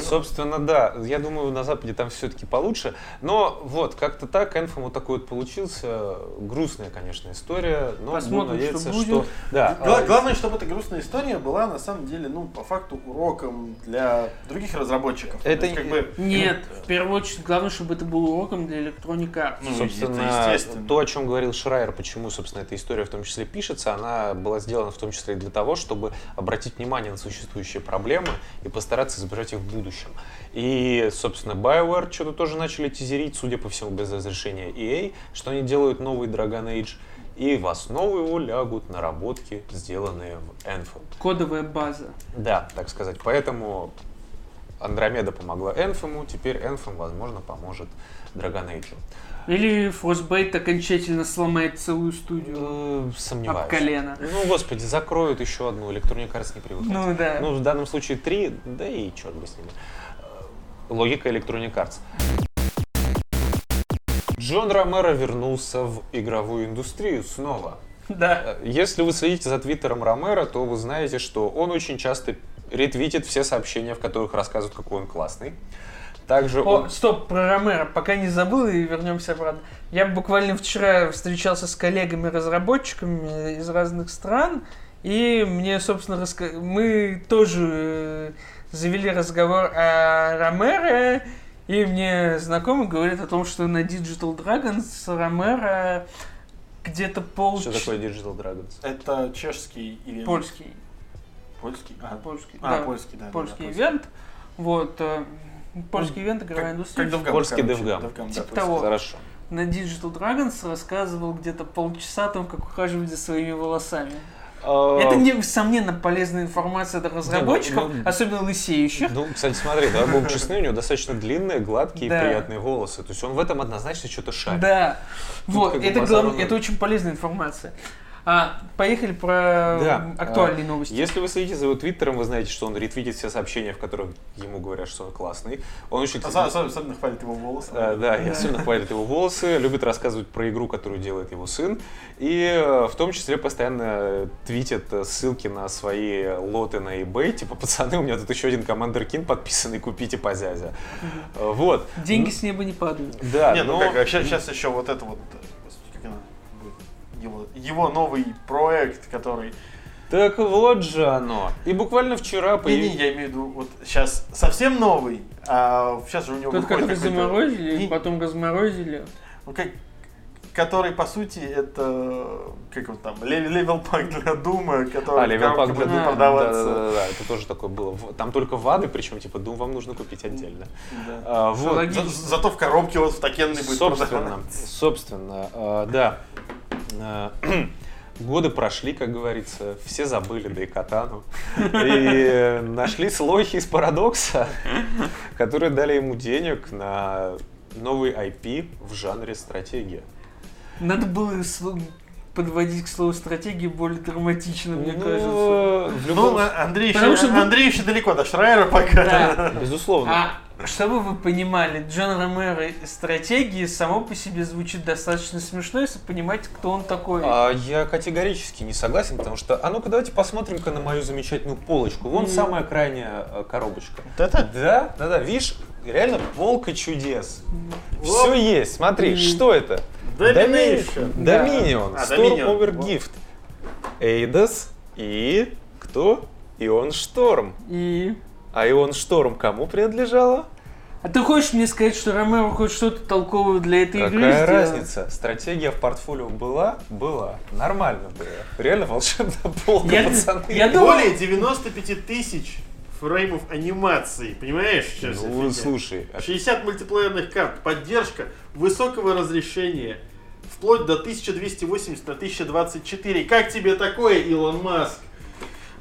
Собственно, да. Я думаю, на Западе там все-таки получше. Но вот, как-то так, Энфом вот такой вот получился. Грустная, конечно, история. Но Посмотрим, буду надеяться, что будет. что... Да, Гла- а, Главное, чтобы эта грустная история была на самом деле, ну, по факту, уроком для других разработчиков. Это То есть, как бы, Нет, в первую очередь, главное, чтобы это был уроком для Arts. Ну, собственно, это естественно. то, о чем говорил Шрайер, почему, собственно, эта история в том числе пишется, она была сделана в том числе и для того, чтобы обратить внимание на существующие проблемы и постараться избежать их в будущем. И, собственно, BioWare что-то тоже начали тизерить, судя по всему, без разрешения EA, что они делают новый Dragon Age, и в основу его лягут наработки, сделанные в Anthem. Кодовая база. Да, так сказать. Поэтому Андромеда помогла Энфему, теперь Энфем, возможно, поможет Dragon Age. Или Frostbite окончательно сломает целую студию Э, Сомневаюсь. об колено. Ну, господи, закроют еще одну, Electronic Arts не привыкнет. Ну да. Ну, в данном случае три, да и черт бы с ними. Логика Electronic Arts. Джон Ромеро вернулся в игровую индустрию снова. Да. Э, Если вы следите за твиттером Ромеро, то вы знаете, что он очень часто ретвитит все сообщения, в которых рассказывает, какой он классный. Также О, он... стоп, про Ромеро, пока не забыл и вернемся обратно. Я буквально вчера встречался с коллегами-разработчиками из разных стран, и мне, собственно, раска... мы тоже э, завели разговор о Ромеро, и мне знакомый говорит о том, что на Digital Dragons Ромеро где-то пол... Что такое Digital Dragons? Это чешский ивент. Польский. Польский? А, Польский, а, да. польский, да. да, Польский да, ивент. Вот. э, Польский ивент, игровая индустрия. как Devgam, Польский. Devgam, да, Типа польский. того. Хорошо. на Digital Dragons рассказывал где-то полчаса о том, как ухаживать за своими волосами. А, Это, несомненно, полезная информация для разработчиков, ну, особенно лысеющих. Ну, кстати, смотри, давай будем честны, у него достаточно длинные, гладкие, Да. приятные волосы. То есть он в этом однозначно что-то шарит. Да. Вот, как бы это, глав- это очень полезная информация. А, поехали про Да. актуальные А, новости. Если вы следите за его твиттером, вы знаете, что он ретвитит все сообщения, в которых ему говорят, что он классный. Он очень... Осо- Особенно, особенно хвалит его волосы. А, да, и особенно хвалит его волосы, любит рассказывать про игру, которую делает его сын. И э, в том числе постоянно твитит э, ссылки на свои лоты на eBay. Типа, пацаны, у меня тут еще один Командер Кин подписанный, купите по зязя. Вот. Деньги с неба не падают. Да, Не, ну но- как, сейчас, еще вот это вот, его, его новый проект, который... Так вот же оно. И буквально вчера Не, не, я имею в виду, вот сейчас совсем новый, а сейчас же у него Тот, выходит какой-то- заморозили, Не- потом разморозили. ну, как- который, по сути, это, как вот там, лев- level pack для Doom а, который А, в level pack коробке для Doom а. продаваться. Да, да, да, да, это тоже такое было. Там только WAD ы, причем, типа, Doom вам нужно купить отдельно. Да. А, вот. За- зато в коробке вот в такенной будет Собственно, продаваться. собственно, э, да. Э, Годы прошли, как говорится, все забыли Дайкатану. И нашли слухи из Парадокса, которые дали ему денег на новый IP в жанре стратегия. Надо было подводить к слову стратегии более драматично, мне Ну, кажется. в Ну, любом а- Андрей еще, Андрей еще далеко до Шрайера пока. Да. Безусловно. А чтобы вы понимали, Джон Ромеро из стратегии само по себе звучит достаточно смешно, если понимаете, кто он такой. А я категорически не согласен, потому что, а ну-ка давайте посмотрим-ка на мою замечательную полочку. Вон Мгм. самая крайняя э, коробочка. Это? Да, да, да, видишь, реально полка чудес. Вот. Все есть, смотри, Мгм. что это? Domination. Да. Dominion, А, Storm Dominion. Over. Gift, Эйдас и кто? Ион Шторм. И... А Ион Шторм кому принадлежала? А ты хочешь мне сказать, что Ромеро хоть что-то толковое для этой игры Какая разница? Стратегия в портфолио была? Была. Нормально было. Реально волшебная полка, Я- пацаны. я думал- Более 95 тысяч фреймов анимации, понимаешь? Сейчас Ну, офигеть. слушай, а 60 мультиплеерных карт, поддержка высокого разрешения, вплоть до 1280 на 1024. Как тебе такое, Илон Маск?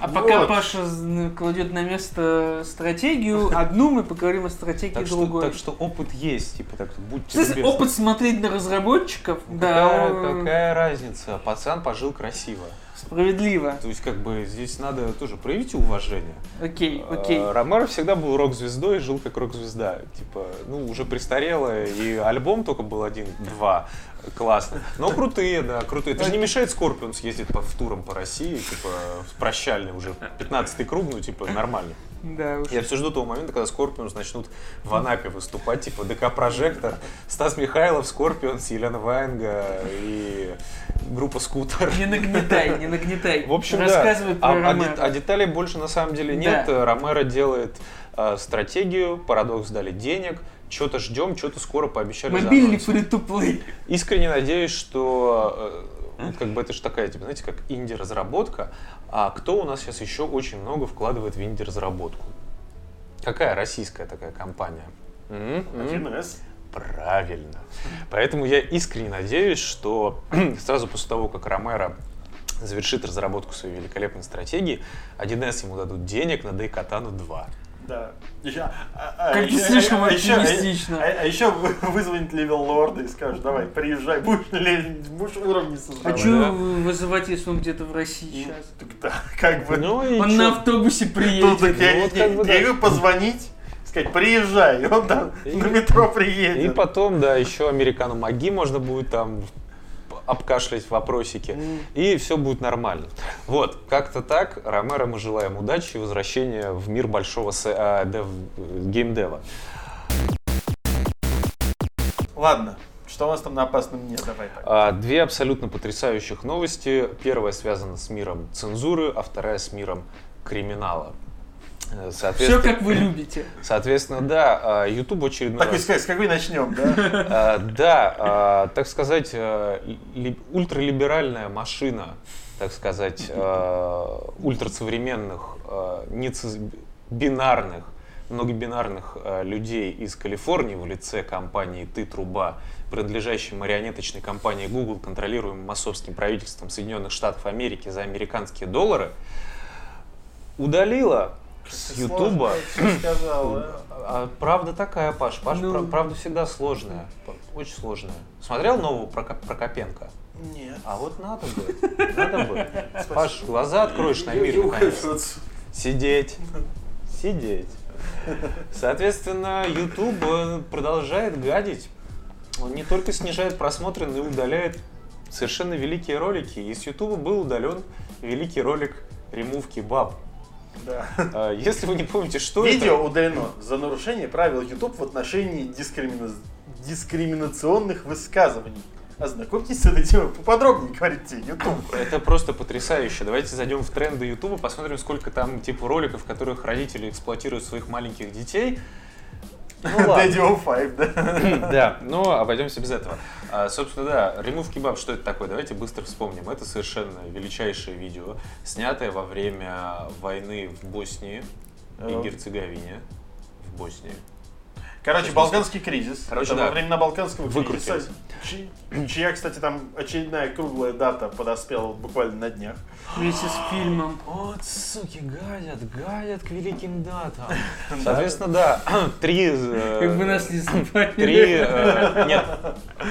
А пока Вот. Паша з- кладет на место стратегию, одну мы поговорим о стратегии так что, другой. так что опыт есть, типа так, будьте любезны. опыт смотреть на разработчиков, Какая, да, какая разница? Пацан пожил красиво. Справедливо. То есть, как бы, здесь надо тоже проявить уважение. Окей, окей. А, Ромеро всегда был рок-звездой и жил как рок-звезда. Типа, ну, уже престарелая, и альбом только был один-два. Классно. Но крутые, да, крутые. Это же не мешает Скорпион съездить по в турам по России, типа, в прощальный уже 15-й круг, ну, типа, нормально. Да уж. Я все жду того момента, когда Скорпионс начнут в Анапе выступать, типа ДК Прожектор, Стас Михайлов, Скорпионс, Елена Ваенга и группа Скутер. Не нагнетай, не нагнетай. В общем, Рассказывай да. про а, а Ромеро. де- а деталей больше на самом деле нет. Да. Ромеро делает э, стратегию, Парадокс дали денег, что-то ждем, что-то скоро пообещали Мобильный free-to-play. Искренне надеюсь, что э, как бы это же такая, типа, знаете, как инди-разработка, а кто у нас сейчас еще очень много вкладывает в инди-разработку? Какая российская такая компания? М, м. 1С. Правильно. Поэтому я искренне надеюсь, что сразу после того, как Ромеро завершит разработку своей великолепной стратегии, 1С ему дадут денег на Дайкатану 2. Да. Еще, а- а- Как а- ты а- слишком а еще- а- оптимистично. А, а еще вы- вызвонит Levelord а и скажет, давай, приезжай, будешь, будешь уровни А создавать. что да. вызывать, если он где-то в России сейчас? Так да, как бы. Ну и Он чё? на автобусе Тут приедет. так я, Ну, вот я- как бы я да. позвонить, сказать, приезжай, и он там И- на метро И приедет. потом, да, еще американу маги можно будет там обкашлять вопросики. М. И все будет нормально. Вот, как-то так. Ромеро мы желаем удачи и возвращения в мир большого с- а, дев- геймдева. Ладно, что у нас там на опасном дне, давай. А, Две абсолютно потрясающих новости. Первая связана с миром цензуры, а вторая с миром криминала. Э, Все Соответственно, как вы любите. соответственно, да, а, YouTube очередной Так, раз- сказать, с какой начнем, да? А, Да, а, так сказать, э, ли- ультралиберальная машина, так сказать, э, ультрасовременных, э, бинарных многобинарных э, людей из Калифорнии в лице компании «Ты труба», принадлежащей марионеточной компании Google, контролируемой массовским правительством Соединенных Штатов Америки за американские доллары, удалила с Ютуба. сказал, А правда такая, Паш. Паш, Ну. пра- правда всегда сложная. Очень сложная. Смотрел нового Проко- Прокопенко? Нет. А вот надо бы. Надо бы. Паш, глаза откроешь на мир наконец. Сидеть. Сидеть. Соответственно, YouTube э, продолжает гадить. Он не только снижает просмотры, но и удаляет совершенно великие ролики. Из YouTube был удален великий ролик ремувки баб. Да. А, Если вы не помните, что это... Видео удалено за нарушение правил YouTube в отношении дискримина- дискриминационных высказываний. Ознакомьтесь с этой темой поподробнее, говорит тебе YouTube. Это просто потрясающе. Давайте зайдем в тренды Ютуба, посмотрим, сколько там типа роликов, в которых родители эксплуатируют своих маленьких детей. Ну Daddy ладно. of Five, да. Да, но обойдемся без этого. А, собственно, да, Remove Kebab, что это такое? Давайте быстро вспомним. Это совершенно величайшее видео, снятое во время войны в Боснии и Ага. Герцеговине. В Боснии. Короче, балканский кризис. Короче, да. во времена балканского кризиса. Чья, кстати, там очередная круглая дата подоспела буквально на днях. Вместе с фильмом. Вот, суки, гадят, гадят к великим датам. Соответственно, да, три... э, Как бы нас не. Три... э, Нет,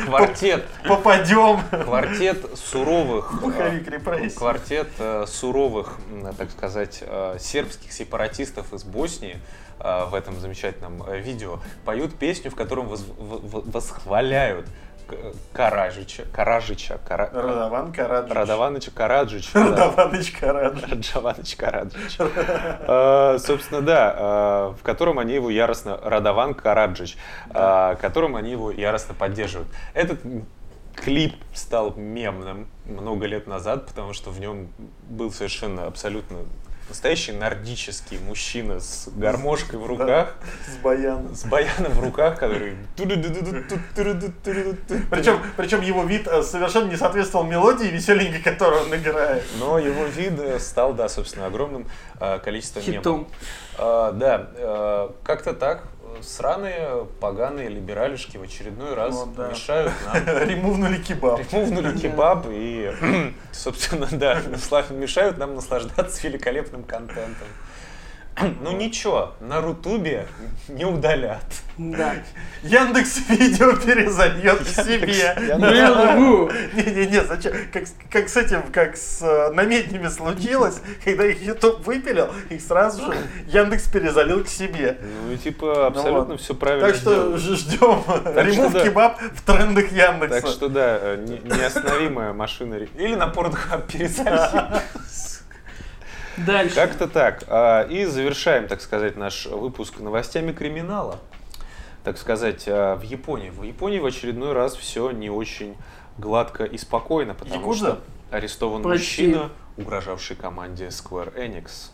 квартет. Попадем. Квартет суровых... э, Пуховик репрессий. Квартет э, суровых, так сказать, э, сербских сепаратистов из Боснии э, в этом замечательном э, видео поют песню, в котором восхваляют Каражича, Каражича, Кара- Радован Караджич. Радованыча Караджича. да. Радованыч Караджич. Раджаваныч Караджич. Э, Собственно, да, э, в котором они его яростно... Радован Караджич, э, которым они его яростно поддерживают. Этот клип стал мемным много лет назад, потому что в нем был совершенно абсолютно настоящий нордический мужчина с гармошкой в руках, С баяном. с баяном в руках, который... Причем, причем его вид совершенно не соответствовал мелодии веселенькой, которую он играет. Но его вид стал, да, собственно, огромным количеством. Хитом. Да, как-то так. Сраные, поганые либералишки в очередной раз Вот, да. мешают нам. Ремувнули кебаб. Ремувнули кебаб и, собственно, да, мешают нам наслаждаться великолепным контентом. Ну ничего, на Рутубе не удалят. Да. Яндекс видео перезальет к себе. Mail.ru. Не-не-не, зачем? Как, с- как с этим, как с э, намеднями случилось, когда их YouTube выпилил, их сразу же Яндекс перезалил к себе. Ну типа абсолютно все правильно Так что ждем да. кебаб в трендах Яндекса. Так что да, э, не- неостановимая машина. Или на Pornhub перезальют. Дальше. Как-то так. А, И завершаем, так сказать, наш выпуск новостями криминала. Так сказать, а, в Японии. В Японии в очередной раз все не очень гладко и спокойно, потому Якудза? что арестован Почти. мужчина, угрожавший команде Square Enix.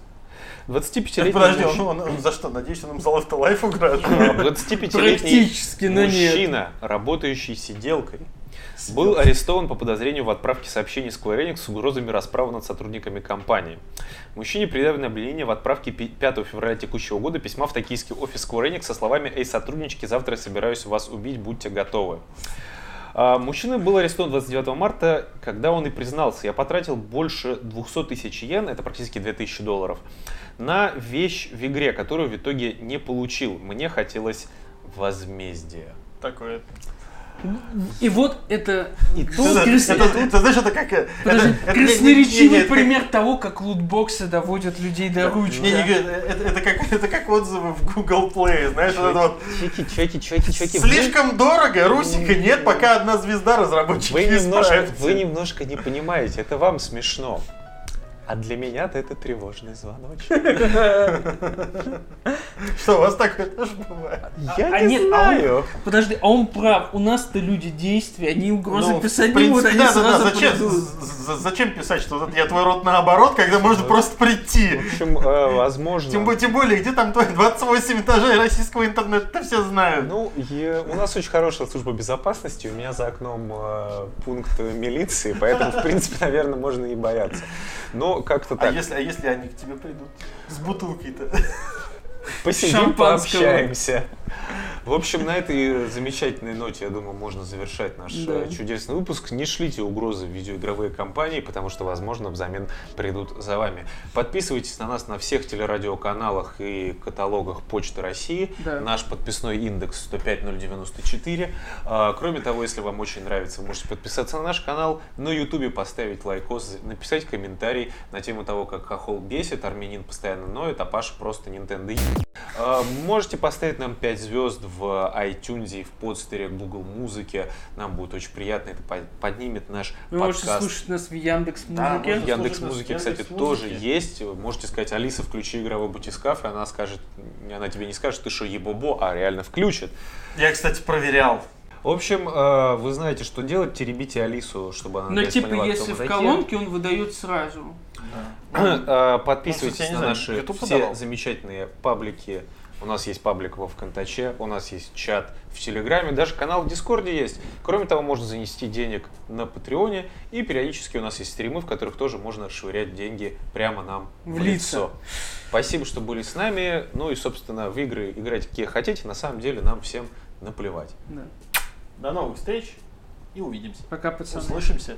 25-летний Подожди, мужчина- он, он- он за что? Надеюсь, он им за Left Life угрожает? 25-летний Практически, но нет. мужчина, работающий сиделкой, был арестован по подозрению в отправке сообщений Square Enix с угрозами расправы над сотрудниками компании. Мужчине предъявлено обвинение в отправке пи- 5 февраля текущего года письма в токийский офис Square Enix со словами «Эй, сотруднички, завтра я собираюсь вас убить, будьте готовы». А, Мужчина был арестован 29 марта, когда он и признался, я потратил больше 200 тысяч йен, это практически 2000 долларов, на вещь в игре, которую в итоге не получил. Мне хотелось возмездия. Такое. И вот это... И тут зна- крес- это- ты знаешь, это как... э, Подожди, это- это- красноречивый не- не- не, это пример того, как лутбоксы доводят людей до ручки. Не, не, это, это как, это как отзывы в Google Play, знаешь, вот это вот. Чеки, чеки, чеки, чеки. Слишком дорого, Русика нет, пока одна звезда разработчики Вы не немножко, вы немножко не понимаете, это вам смешно. А для меня-то это тревожный звоночек. Что, у вас такое тоже бывает? Я а не нет, а знаю. Подожди, а он прав. У нас-то люди действия, они угрозы Ну, писать не будут, да, да, да, зачем, писать, что вот я твой рот наоборот, когда можно просто прийти? В общем, э, возможно. Тем, более- тем более, где там твои 28 этажей российского интернета, это все знают. Ну, у нас очень хорошая служба безопасности, у меня за окном э, пункт милиции, поэтому, в принципе, наверное, можно и бояться. Но как-то а, так. если, а если они к тебе придут с бутылкой-то? Посидим, пообщаемся. В общем, на этой замечательной ноте, я думаю, можно завершать наш Да. э, чудесный выпуск. Не шлите угрозы в видеоигровые компании, потому что, возможно, взамен придут за вами. Подписывайтесь на нас на всех телерадиоканалах и каталогах Почты России. Да. Наш подписной индекс 105094. А, Кроме того, если вам очень нравится, вы можете подписаться на наш канал, на Ютубе поставить лайкос, написать комментарий на тему того, как Хохол бесит, Армянин постоянно ноет, а Паша просто Nintendo Можете поставить нам 5 звезд в iTunes, в Podster е, Google Музыке. Нам будет очень приятно, это по- поднимет наш Вы можете подкаст. слушать нас в Яндекс Да, Музыке. можно. Яндекс Музыки, в кстати, Яндекс.Музыке. тоже есть. Вы Можете сказать, Алиса, включи игровой батискаф, и она скажет, она тебе не скажет, ты что, ебобо, а реально включит. Я, кстати, проверял. В общем, э, вы знаете, что делать, теребите Алису, чтобы она Но наконец типа, поняла, если в колонке, он выдает сразу. Э, Подписывайтесь Ну, на наши YouTube все подавал. замечательные паблики. У нас есть паблик во ВКонтаче, у нас есть чат в Телеграме, даже канал в Дискорде есть. Кроме того, можно занести денег на Патреоне, и периодически у нас есть стримы, в которых тоже можно швырять деньги прямо нам в, В лицо. лицо. Спасибо, что были с нами. Ну и, собственно, в игры играйте какие хотите. На самом деле нам всем наплевать. Да. До новых встреч и увидимся. Пока, пацаны. Услышимся.